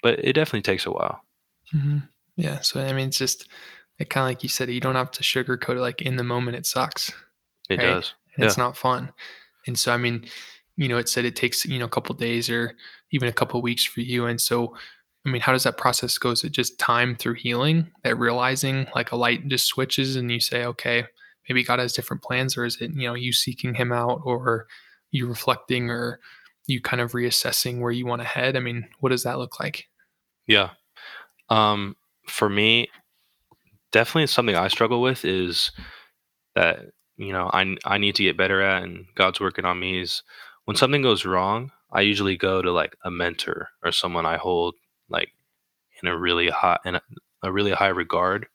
but it definitely takes a while. Mm-hmm. Yeah. So I mean, it's just it kind of like you said, you don't have to sugarcoat it. Like in the moment, it sucks. It right? does. Yeah. It's not fun. And so I mean, you know, it said it takes you know a couple days or even a couple weeks for you. And so, I mean, how does that process go? Is it just time through healing that realizing like a light just switches and you say, okay, maybe God has different plans, or is it you know you seeking Him out, or you reflecting, or you kind of reassessing where you want to head? I mean, what does that look like? Yeah. Um, for me, definitely something I struggle with is that you know I I need to get better at, and God's working on me. Is when something goes wrong, I usually go to like a mentor or someone I hold like in a really high in a, a really high regard.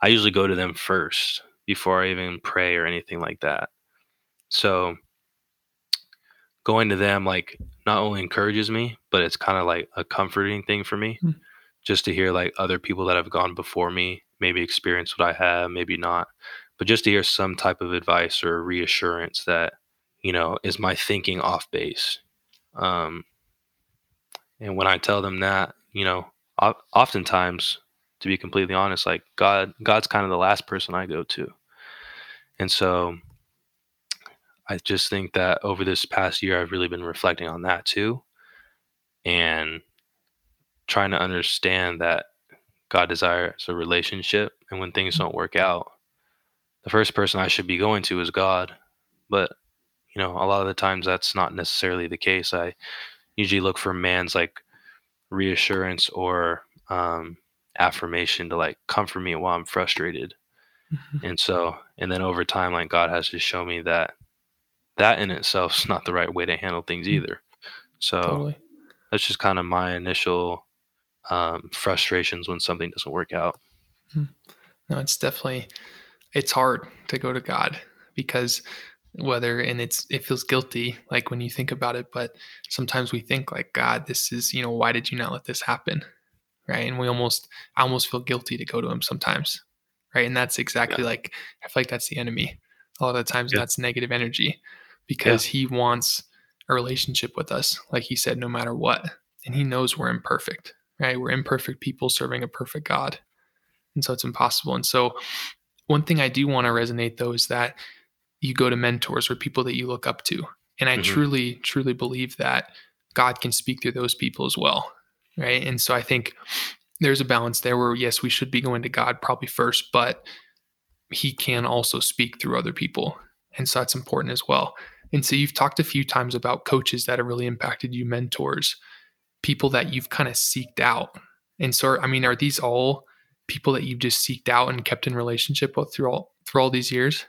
I usually go to them first before I even pray or anything like that. So going to them like not only encourages me, but it's kind of like a comforting thing for me. Mm just to hear like other people that have gone before me maybe experience what I have, maybe not, but just to hear some type of advice or reassurance that you know is my thinking off base. Um, and when I tell them that, you know, oftentimes, to be completely honest, like God, God's kind of the last person I go to, and so I just think that over this past year, I've really been reflecting on that too, and trying to understand that God desires a relationship, and when things don't work out, the first person I should be going to is God. But you know, a lot of the times that's not necessarily the case. I usually look for man's like reassurance or um, affirmation to like comfort me while I'm frustrated. Mm-hmm. And so, and then over time, like God has to show me that that in itself is not the right way to handle things mm. either. So totally. that's just kind of my initial um, frustrations when something doesn't work out. Hmm. No, it's definitely it's hard to go to God because whether and it's it feels guilty like when you think about it, but sometimes we think like God, this is you know why did you not let this happen, right? And we almost I almost feel guilty to go to Him sometimes, right? And that's exactly yeah. like I feel like that's the enemy. A lot of the times yeah. that's negative energy because yeah. He wants a relationship with us, like He said, no matter what, and He knows we're imperfect, right? We're imperfect people serving a perfect God. And so it's impossible. And so one thing I do want to resonate though is that you go to mentors or people that you look up to. And I mm-hmm. truly, truly believe that God can speak through those people as well. Right. And so I think there's a balance there where, yes, we should be going to God probably first, but he can also speak through other people. And so that's important as well. And so you've talked a few times about coaches that have really impacted you, mentors people that you've kind of seeked out. And so, I mean, are these all people that you've just seeked out and kept in relationship with through all through all these years?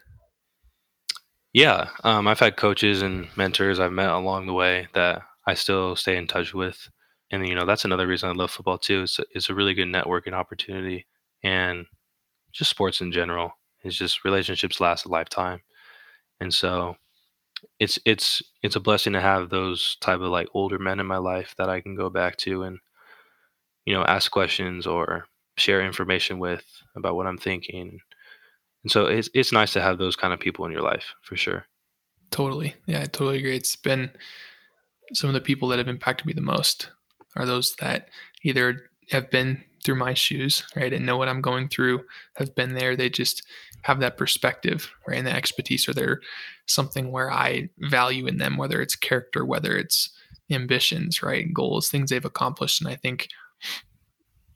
Yeah, um, I've had coaches and mentors I've met along the way that I still stay in touch with, and you know that's another reason I love football too. It's a, it's a really good networking opportunity, and just sports in general. It's just relationships last a lifetime, and so it's it's it's a blessing to have those type of like older men in my life that I can go back to and you know ask questions or share information with about what I'm thinking. And so it's it's nice to have those kind of people in your life for sure. Totally. Yeah, I totally agree. It's been some of the people that have impacted me the most are those that either have been through my shoes, right, and know what I'm going through, have been there. They just have that perspective, right, and the expertise, or they're something where I value in them, whether it's character, whether it's ambitions, right, goals, things they've accomplished. And I think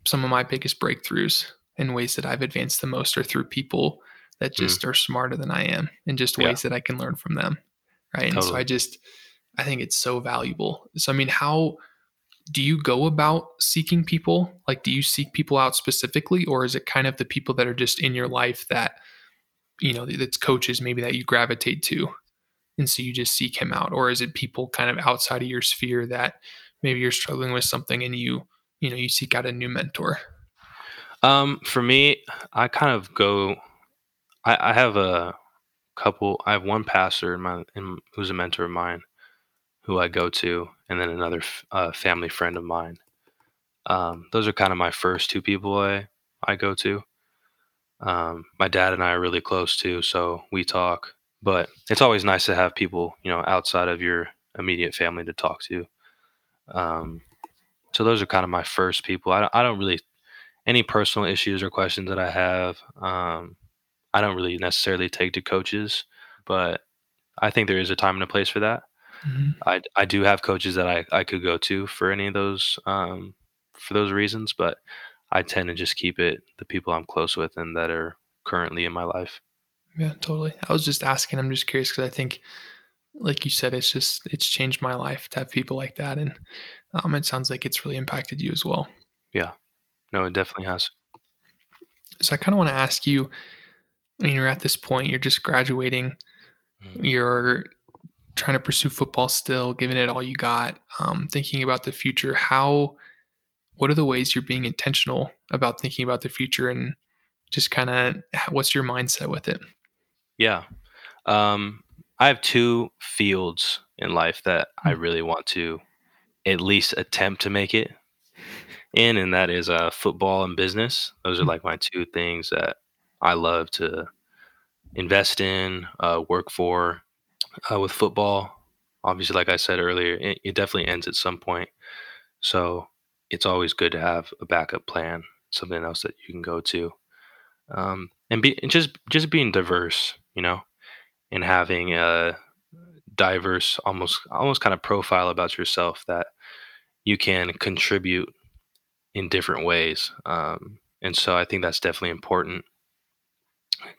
some of my biggest breakthroughs in ways that I've advanced the most are through people that hmm. just mm. are smarter than I am and just ways yeah. that I can learn from them. Right. Totally. And so I just, I think it's so valuable. So, I mean, how do you go about seeking people? Like, do you seek people out specifically, or is it kind of the people that are just in your life that, you know, that's coaches maybe that you gravitate to? And so you just seek him out, or is it people kind of outside of your sphere that maybe you're struggling with something and you you know you seek out a new mentor um for me i kind of go i i have a couple i have one pastor in my in, who's a mentor of mine who i go to and then another uh, family friend of mine um those are kind of my first two people i i go to um my dad and i are really close too so we talk but it's always nice to have people you know outside of your immediate family to talk to um so those are kind of my first people. I don't, I don't really any personal issues or questions that I have. Um, I don't really necessarily take to coaches, but I think there is a time and a place for that. Mm-hmm. I I do have coaches that I, I could go to for any of those um, for those reasons, but I tend to just keep it the people I'm close with and that are currently in my life. Yeah, totally. I was just asking. I'm just curious because I think, like you said, it's just it's changed my life to have people like that, and um, it sounds like it's really impacted you as well. Yeah. No, it definitely has. So I kind of want to ask you, I mean, you're at this point, you're just graduating, mm-hmm. you're trying to pursue football still, giving it all you got, um, thinking about the future. How, what are the ways you're being intentional about thinking about the future and just kind of what's your mindset with it? Yeah. Um, I have two fields in life that. I hmm. really want to at least attempt to make it in, and that is uh, football and business. Those are mm. like my two things that I love to invest in, uh, work for. Uh, with football, obviously, like I said earlier, it, it, definitely ends at some point. So it's always good to have a backup plan, something else that you can go to, um, and be and just just being diverse, you know, and having a diverse, almost almost kind of profile about yourself that you can contribute in different ways. Um, and so I think that's definitely important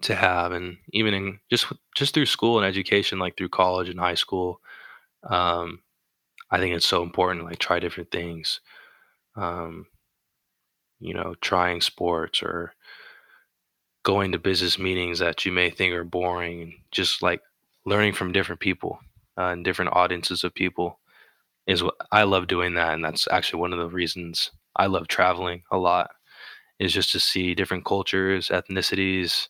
to have. And even in just just through school and education, like through college and high school, um, I think it's so important like try different things. Um, you know, trying sports or going to business meetings that you may think are boring, just like learning from different people uh, and different audiences of people is what I love doing that, and that's actually one of the reasons I love traveling a lot. Is just to see different cultures, ethnicities,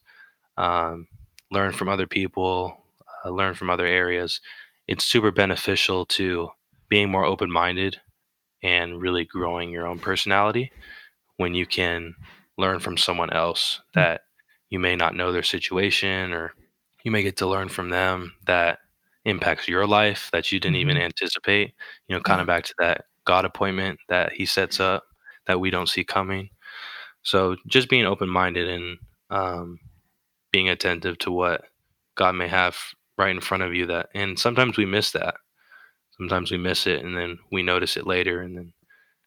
um, learn from other people, uh, learn from other areas. It's super beneficial to being more open minded and really growing your own personality when you can learn from someone else hmm. that you may not know their situation or you may get to learn from them that impacts your life that you didn't even mm-hmm. anticipate. You know, kind of back to that God appointment that He sets up that we don't see coming. So just being open minded and um, being attentive to what God may have right in front of you. That and sometimes we miss that. Sometimes we miss it, and then we notice it later, and then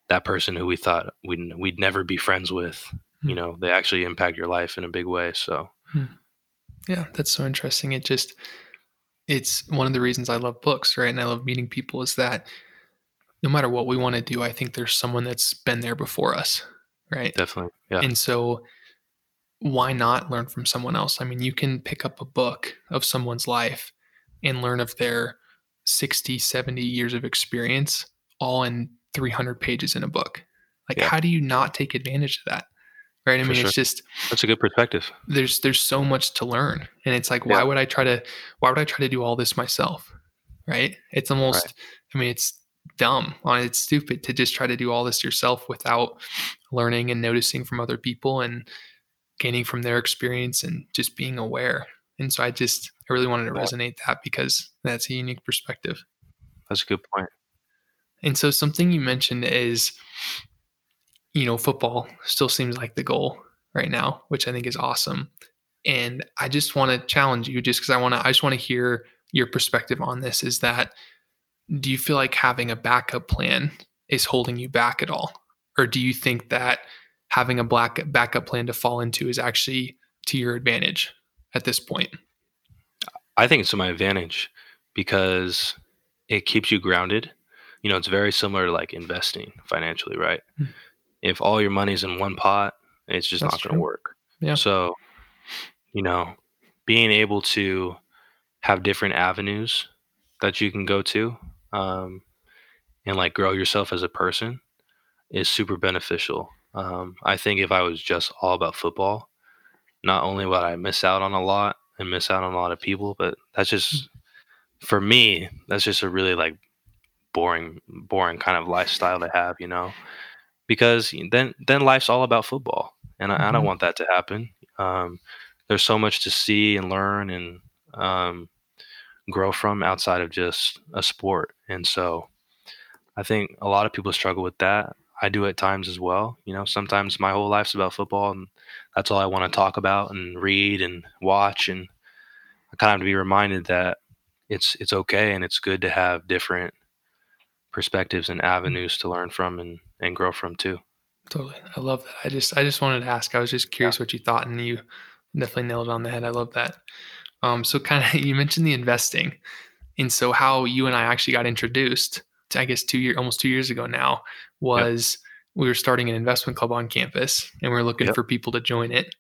that person who we thought we'd we'd never be friends with, mm-hmm. you know, they actually impact your life in a big way. So. Mm-hmm. Yeah, that's so interesting. It just it's one of the reasons I love books, right? And I love meeting people is that no matter what we want to do, I think there's someone that's been there before us, right? Definitely. Yeah. And so why not learn from someone else? I mean, you can pick up a book of someone's life and learn of their 60, 70 years of experience all in 300 pages in a book. Like, yeah. how do you not take advantage of that? right? I For mean, sure. it's just That's a good perspective. there's there's so much to learn, and it's like, why would I try to why would I try to do all this myself, right? It's almost, I mean, it's dumb, uh, it's stupid to just try to do all this yourself without learning and noticing from other people and gaining from their experience and just being aware. And so I just I really wanted to resonate that because that's a unique perspective. That's a good point. And so something you mentioned is, you know, football still seems like the goal right now, which I think is awesome. And I just want to challenge you just because I want to, I just want to hear your perspective on this is that do you feel like having a backup plan is holding you back at all? Or do you think that having a black backup plan to fall into is actually to your advantage at this point? I think it's to my advantage because it keeps you grounded. You know, it's very similar to like investing financially, right? Hmm. If all your money's in one pot, it's just That's not going to work. Yeah. So, you know, being able to have different avenues that you can go to um, and like grow yourself as a person is super beneficial. Um, I think if I was just all about football, not only would I miss out on a lot and miss out on a lot of people, but that's just for me, that's just a really like boring, boring kind of lifestyle to have, you know, because then then life's all about football, and I, I don't Mhm. want that to happen. Um, there's so much to see and learn and um, grow from outside of just a sport, and so I think a lot of people struggle with that. I do at times as well. You know, sometimes my whole life's about football, and that's all I want to talk about and read and watch. And I kind of have to be reminded that it's it's okay and it's good to have different perspectives and avenues to learn from and, and grow from too. Totally. I love that. I just I just wanted to ask. I was just curious what you thought and you definitely nailed it on the head. I love that. Um so kind of you mentioned the investing. And so how you and I actually got introduced I guess 2 year almost 2 years ago now was we were starting an investment club on campus and we are looking Yep. for people to join it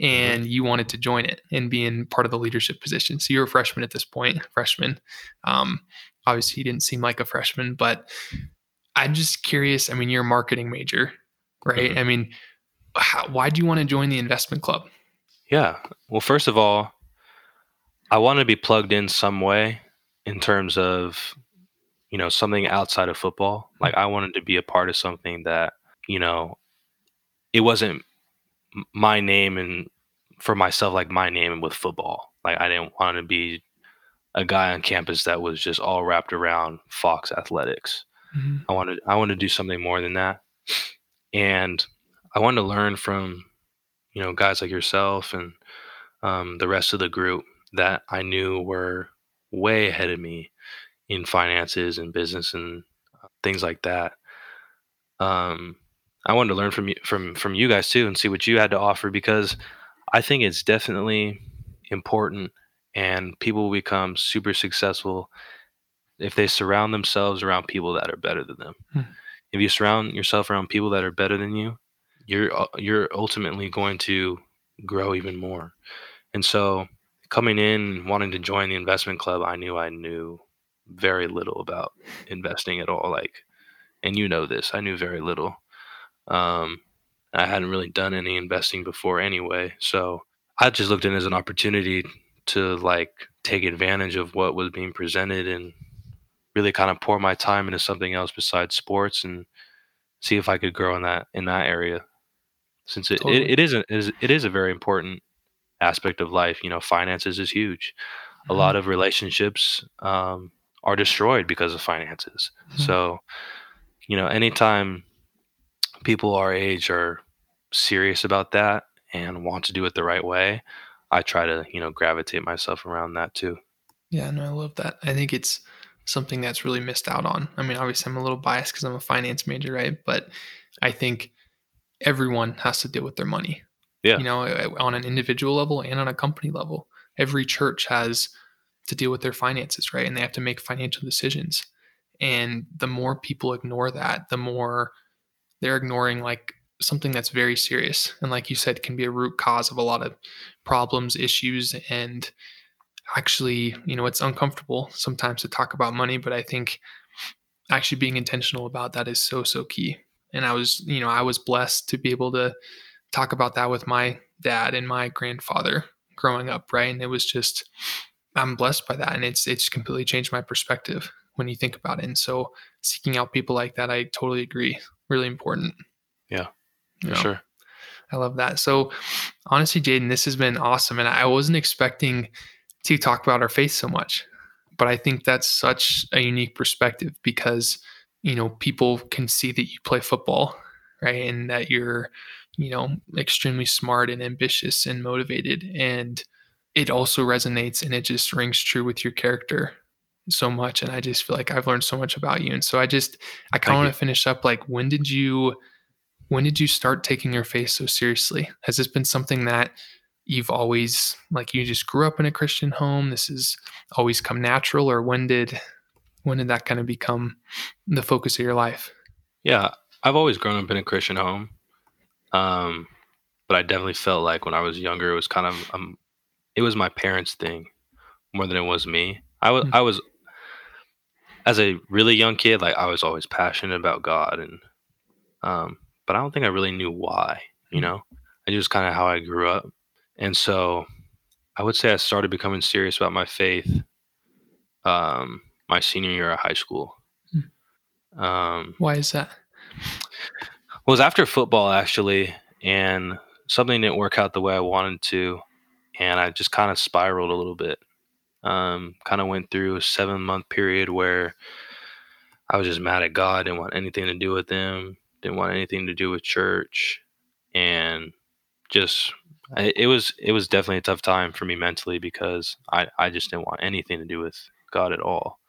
and you wanted to join it and be in part of the leadership position. So you're a freshman at this point, freshman. Um obviously you didn't seem like a freshman, but I'm just curious. I mean, you're a marketing major, right? Mhm. I mean, how, why do you want to join the investment club? Yeah. Well, first of all, I want to be plugged in some way in terms of, you know, something outside of football. Like I wanted to be a part of something that, you know, it wasn't my name and for myself, like my name with football. Like I didn't want to be a guy on campus that was just all wrapped around Fox athletics. I wanted I wanted to do something more than that. And I wanted to learn from, you know, guys like yourself and um, the rest of the group that I knew were way ahead of me in finances and business and uh, things like that. Um, I wanted to learn from you from from you guys too and see what you had to offer because I think it's definitely important and people will become super successful if they surround themselves around people that are better than them. Hmm. If you surround yourself around people that are better than you, you're you're ultimately going to grow even more. And so coming in wanting to join the investment club, I knew I knew very little about investing at all like and you know this, I knew very little. Um I hadn't really done any investing before anyway, so I just looked in as an opportunity to like take advantage of what was being presented and really kind of pour my time into something else besides sports and see if I could grow in that in that area. Since it, Totally. it, it is a, is it is a very important aspect of life. You know, finances is huge. A lot of relationships um, are destroyed because of finances. Mhm. So, you know, anytime people our age are serious about that and want to do it the right way, I try to, you know, gravitate myself around that too. Yeah, no, I love that. I think it's something that's really missed out on. I mean, obviously, I'm a little biased because I'm a finance major, right? But I think everyone has to deal with their money. Yeah. You know, uh, on an individual level and on a company level. Every church has to deal with their finances, right? And they have to make financial decisions. And the more people ignore that, the more they're ignoring like something that's very serious and like you said can be a root cause of a lot of problems issues and actually you know it's uncomfortable sometimes to talk about money but i think actually being intentional about that is so so key and i was you know i was blessed to be able to talk about that with my dad and my grandfather growing up, right? And it was just I'm blessed by that, and it's it's completely changed my perspective when you think about it. And so seeking out people like that, I totally agree, really important. Yeah, for you know, sure. I love that. So honestly, Jaden, this has been awesome, and I wasn't expecting to talk about our faith so much, but I think that's such a unique perspective because you know people can see that you play football, right, and that you're you know extremely smart and ambitious and motivated and it also resonates and it just rings true with your character so much and i just feel like i've learned so much about you and so i just i kind of want to finish up like when did you when did you start taking your faith so seriously? Has this been something that you've always like you just grew up in a christian home this has always come natural or when did when did that kind of become the focus of your life? Yeah i've always grown up in a christian home um but i definitely felt like when i was younger it was kind of um, it was my parents thing more than it was me i was mm-hmm. i was as a really young kid, like I was always passionate about God, and um, but I don't think I really knew why. You mm. know, I just kind of how I grew up, and so I would say I started becoming serious about my faith um, my senior year of high school. Hmm. Um, why is that? Well, it was after football actually, and something didn't work out the way I wanted to, and I just kind of spiraled a little bit. Um, kind of went through a seven month period where I was just mad at God, didn't want anything to do with Him, didn't want anything to do with church, and just it was it was definitely a tough time for me mentally because I I just didn't want anything to do with God at all,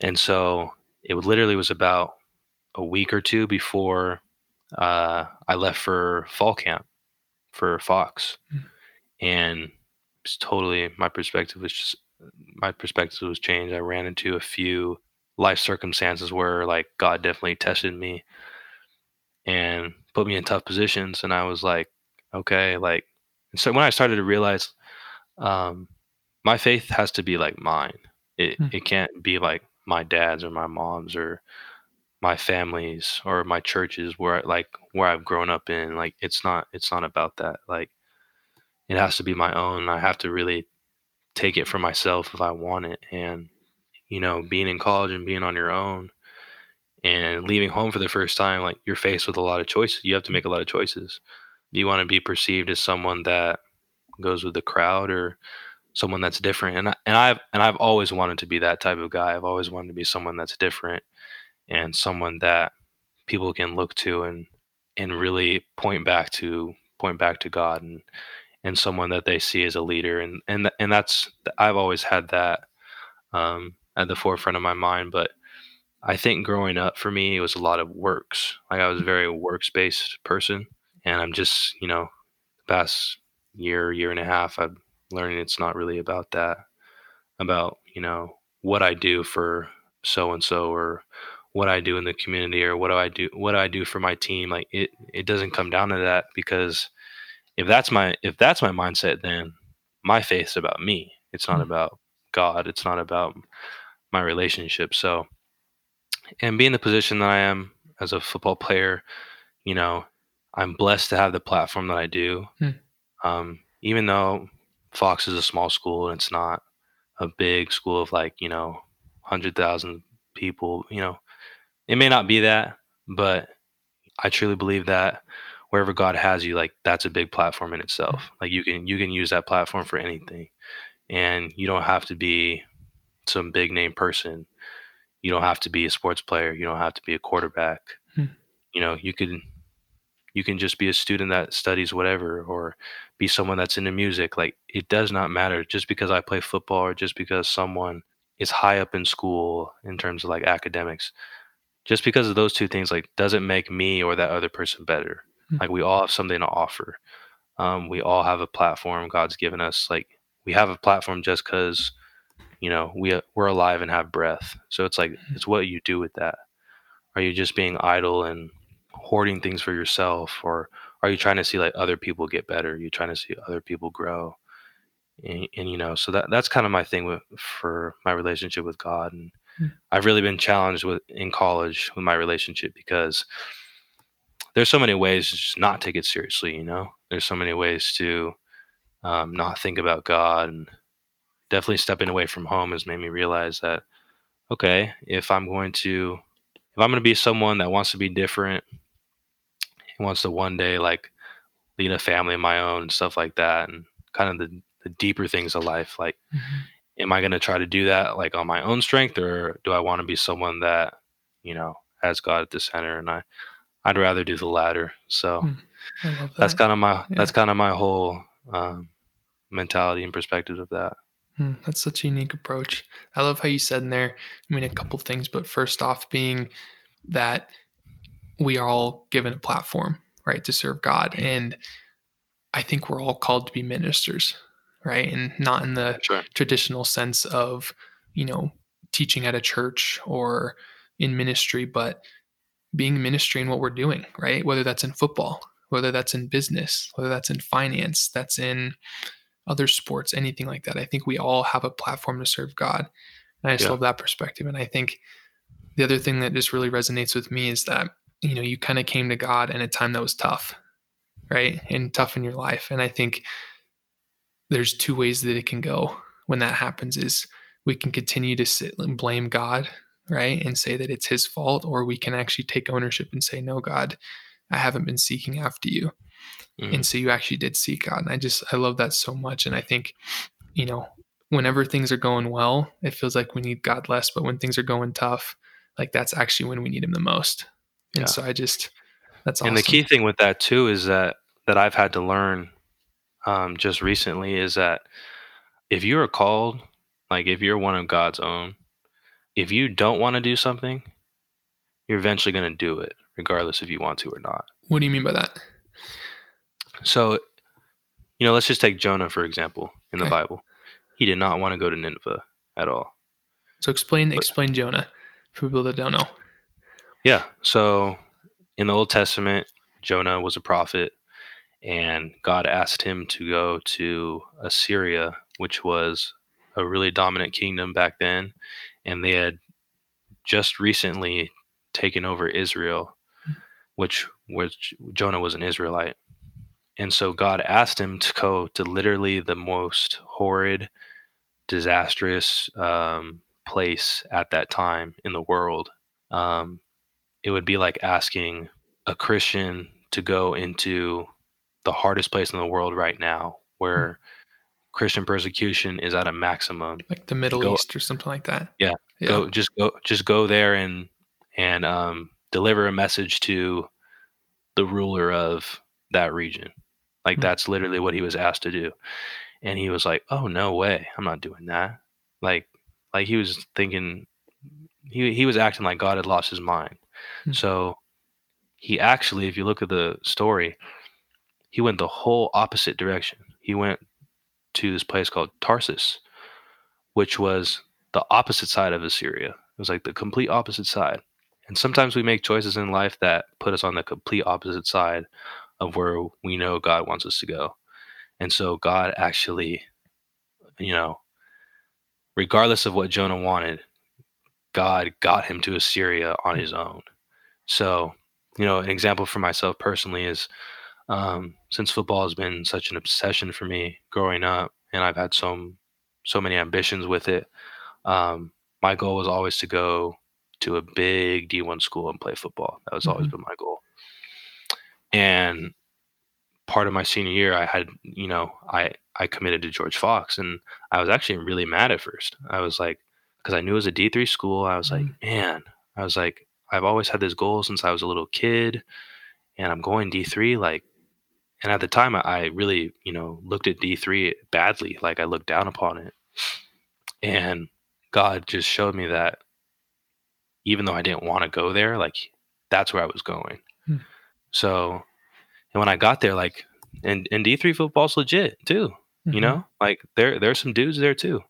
and so it literally was about a week or two before uh, I left for fall camp for Fox, mm-hmm. And it's totally my perspective was just my perspective was changed. I ran into a few life circumstances where like God definitely tested me and put me in tough positions and I was like, okay, like so when I started to realize um my faith has to be like mine. It hmm. it can't be like my dad's or my mom's or my family's or my churches where like where I've grown up in. Like it's not it's not about that. Like it has to be my own. I have to really take it for myself if I want it. And, you know, being in college and being on your own and leaving home for the first time, like you're faced with a lot of choices. You have to make a lot of choices. Do you want to be perceived as someone that goes with the crowd or someone that's different? And I, and I've and I've always wanted to be that type of guy. I've always wanted to be someone that's different and someone that people can look to and and really point back to point back to God and and someone that they see as a leader and and and that's I've always had that um, at the forefront of my mind but I think growing up for me it was a lot of works. Like I was a very works based person and I'm just you know the past year year and a half I'm learning it's not really about that about you know what I do for so and so or what I do in the community or what do I do what do I do for my team like it it doesn't come down to that because if that's my if that's my mindset then my faith's about me it's not mm-hmm. about god it's not about my relationship so and being the position that i am as a football player you know i'm blessed to have the platform that i do mm. um, even though fox is a small school and it's not a big school of like you know 100000 people you know it may not be that but i truly believe that wherever God has you, like that's a big platform in itself. Mm-hmm. Like you can you can use that platform for anything, and you don't have to be some big name person. You don't have to be a sports player. You don't have to be a quarterback. Hmm. You know, you can you can just be a student that studies whatever, or be someone that's into music. Like it does not matter just because I play football or just because someone is high up in school in terms of like academics just because of those two things like doesn't make me or that other person better Mm. Like we all have something to offer. Um, we all have a platform God's given us. Like we have a platform just because you know we we're alive and have breath. So it's like mm-hmm. it's what you do with that. Are you just being idle and hoarding things for yourself, or are you trying to see like other people get better? You're you trying to see other people grow? And, and, you know, so that that's kind of my thing with for my relationship with God. And mm. I've really been challenged with in college with my relationship because there's so many ways to just not take it seriously. You know, there's so many ways to um, not think about God, and definitely stepping away from home has made me realize that okay, if I'm going to if I'm going to be someone that wants to be different, wants to one day like lead a family of my own and stuff like that, and kind of the the deeper things of life, like. Mm-hmm. Am I going to try to do that like on my own strength, or do I want to be someone that you know has God at the center? And I, I'd rather do the latter. So hmm. that. that's kind of my yeah. that's kind of my whole um, mentality and perspective of that. Hmm. That's such a unique approach. I love how you said in there. I mean, a couple things, but first off, being that we are all given a platform, right, to serve God, and I think we're all called to be ministers, right, and not in the sure. traditional sense of you know teaching at a church or in ministry, but being ministry in what we're doing, right? Whether that's in football, whether that's in business, whether that's in finance, that's in other sports, anything like that. I think we all have a platform to serve God. And I just yeah. love that perspective. And I think the other thing that just really resonates with me is that, you know, you kind of came to God in a time that was tough, right? And tough in your life. And I think there's two ways that it can go when that happens is we can continue to sit and blame God right? And say that it's his fault, or we can actually take ownership and say, No, God, I haven't been seeking after you. Mm. And so you actually did seek God. And I just, I love that so much. And I think, you know, whenever things are going well, it feels like we need God less. But when things are going tough, like that's actually when we need him the most. And yeah. so I just, that's awesome. And the key thing with that too is that, that I've had to learn um, just recently is that if you are called, like if you're one of God's own, if you don't want to do something, you're eventually going to do it, regardless if you want to or not. What do you mean by that? So, you know, let's just take Jonah, for example, in the okay. Bible. He did not want to go to Nineveh at all. So explain but, explain Jonah for people that don't know. Yeah. So in the Old Testament, Jonah was a prophet, and God asked him to go to Assyria, which was a really dominant kingdom back then, and they had just recently taken over Israel, which which Jonah was an Israelite. And so God asked him to go to literally the most horrid, disastrous um, place at that time in the world. Um, it would be like asking a Christian to go into the hardest place in the world right now, where Christian persecution is at a maximum. Like the Middle go, East or something like that. Yeah, yeah. Go just go just go there and and um, deliver a message to the ruler of that region. Like mm-hmm. that's literally what he was asked to do. And he was like, "Oh no way. I'm not doing that." Like like he was thinking he he was acting like God had lost his mind. Mm-hmm. So he actually if you look at the story, he went the whole opposite direction. He went to this place called Tarsus, which was the opposite side of Assyria. It was like the complete opposite side. And sometimes we make choices in life that put us on the complete opposite side of where we know God wants us to go. And so God actually, you know, regardless of what Jonah wanted, God got him to Assyria on his own. So, you know, an example for myself personally is um, since football has been such an obsession for me growing up, and I've had so so many ambitions with it. Um, my goal was always to go to a big D1 school and play football. That was mm-hmm. always been my goal. And part of my senior year, I had, you know, I I committed to George Fox, and I was actually really mad at first. I was like, because I knew it was a D3 school. I was mm-hmm. like, man, I was like, I've always had this goal since I was a little kid, and I'm going D3. Like, and at the time i really you know looked at d3 badly like i looked down upon it and god just showed me that even though i didn't want to go there like that's where i was going hmm. so and when i got there like and, and d3 football's legit too mm-hmm. you know like there there's some dudes there too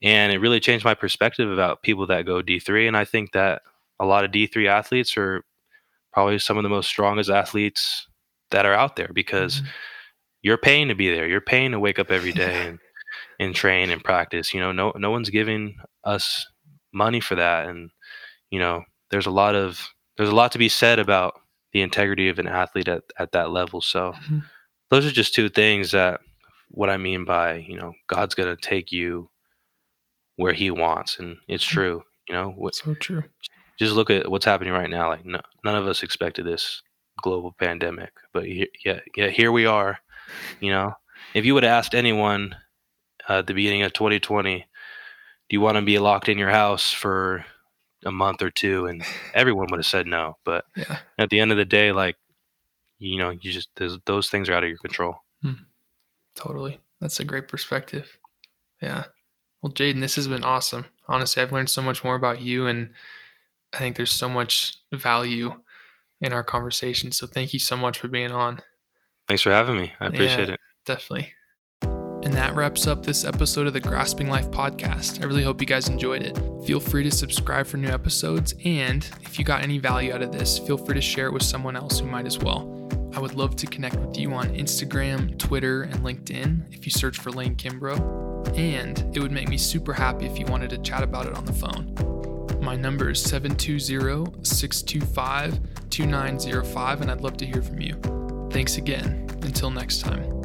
and it really changed my perspective about people that go d3 and i think that a lot of d3 athletes are probably some of the most strongest athletes that are out there because mm-hmm. you're paying to be there. You're paying to wake up every day and, and train and practice. You know, no no one's giving us money for that. And, you know, there's a lot of there's a lot to be said about the integrity of an athlete at, at that level. So mm-hmm. those are just two things that what I mean by, you know, God's going to take you where he wants. And it's mm-hmm. true, you know, what, so true. Just look at what's happening right now. Like no, none of us expected this global pandemic, but yeah, yeah, here we are, you know, if you would have asked anyone uh, at the beginning of 2020, do you want to be locked in your house for a month or two? And everyone would have said no. But yeah. at the end of the day, like, you know, you just, those things are out of your control. Hmm. Totally. That's a great perspective. Yeah. Well, Jaden, this has been awesome. Honestly, I've learned so much more about you, and I think there's so much value in our conversation. So thank you so much for being on. Thanks for having me. I appreciate yeah, it. Definitely. And that wraps up this episode of the Grasping Life podcast. I really hope you guys enjoyed it. Feel free to subscribe for new episodes. And if you got any value out of this, feel free to share it with someone else who might as well. I would love to connect with you on Instagram, Twitter, and LinkedIn if you search for Lane Kimbrough. And it would make me super happy if you wanted to chat about it on the phone. My number is 720 625 2905, and I'd love to hear from you. Thanks again. Until next time.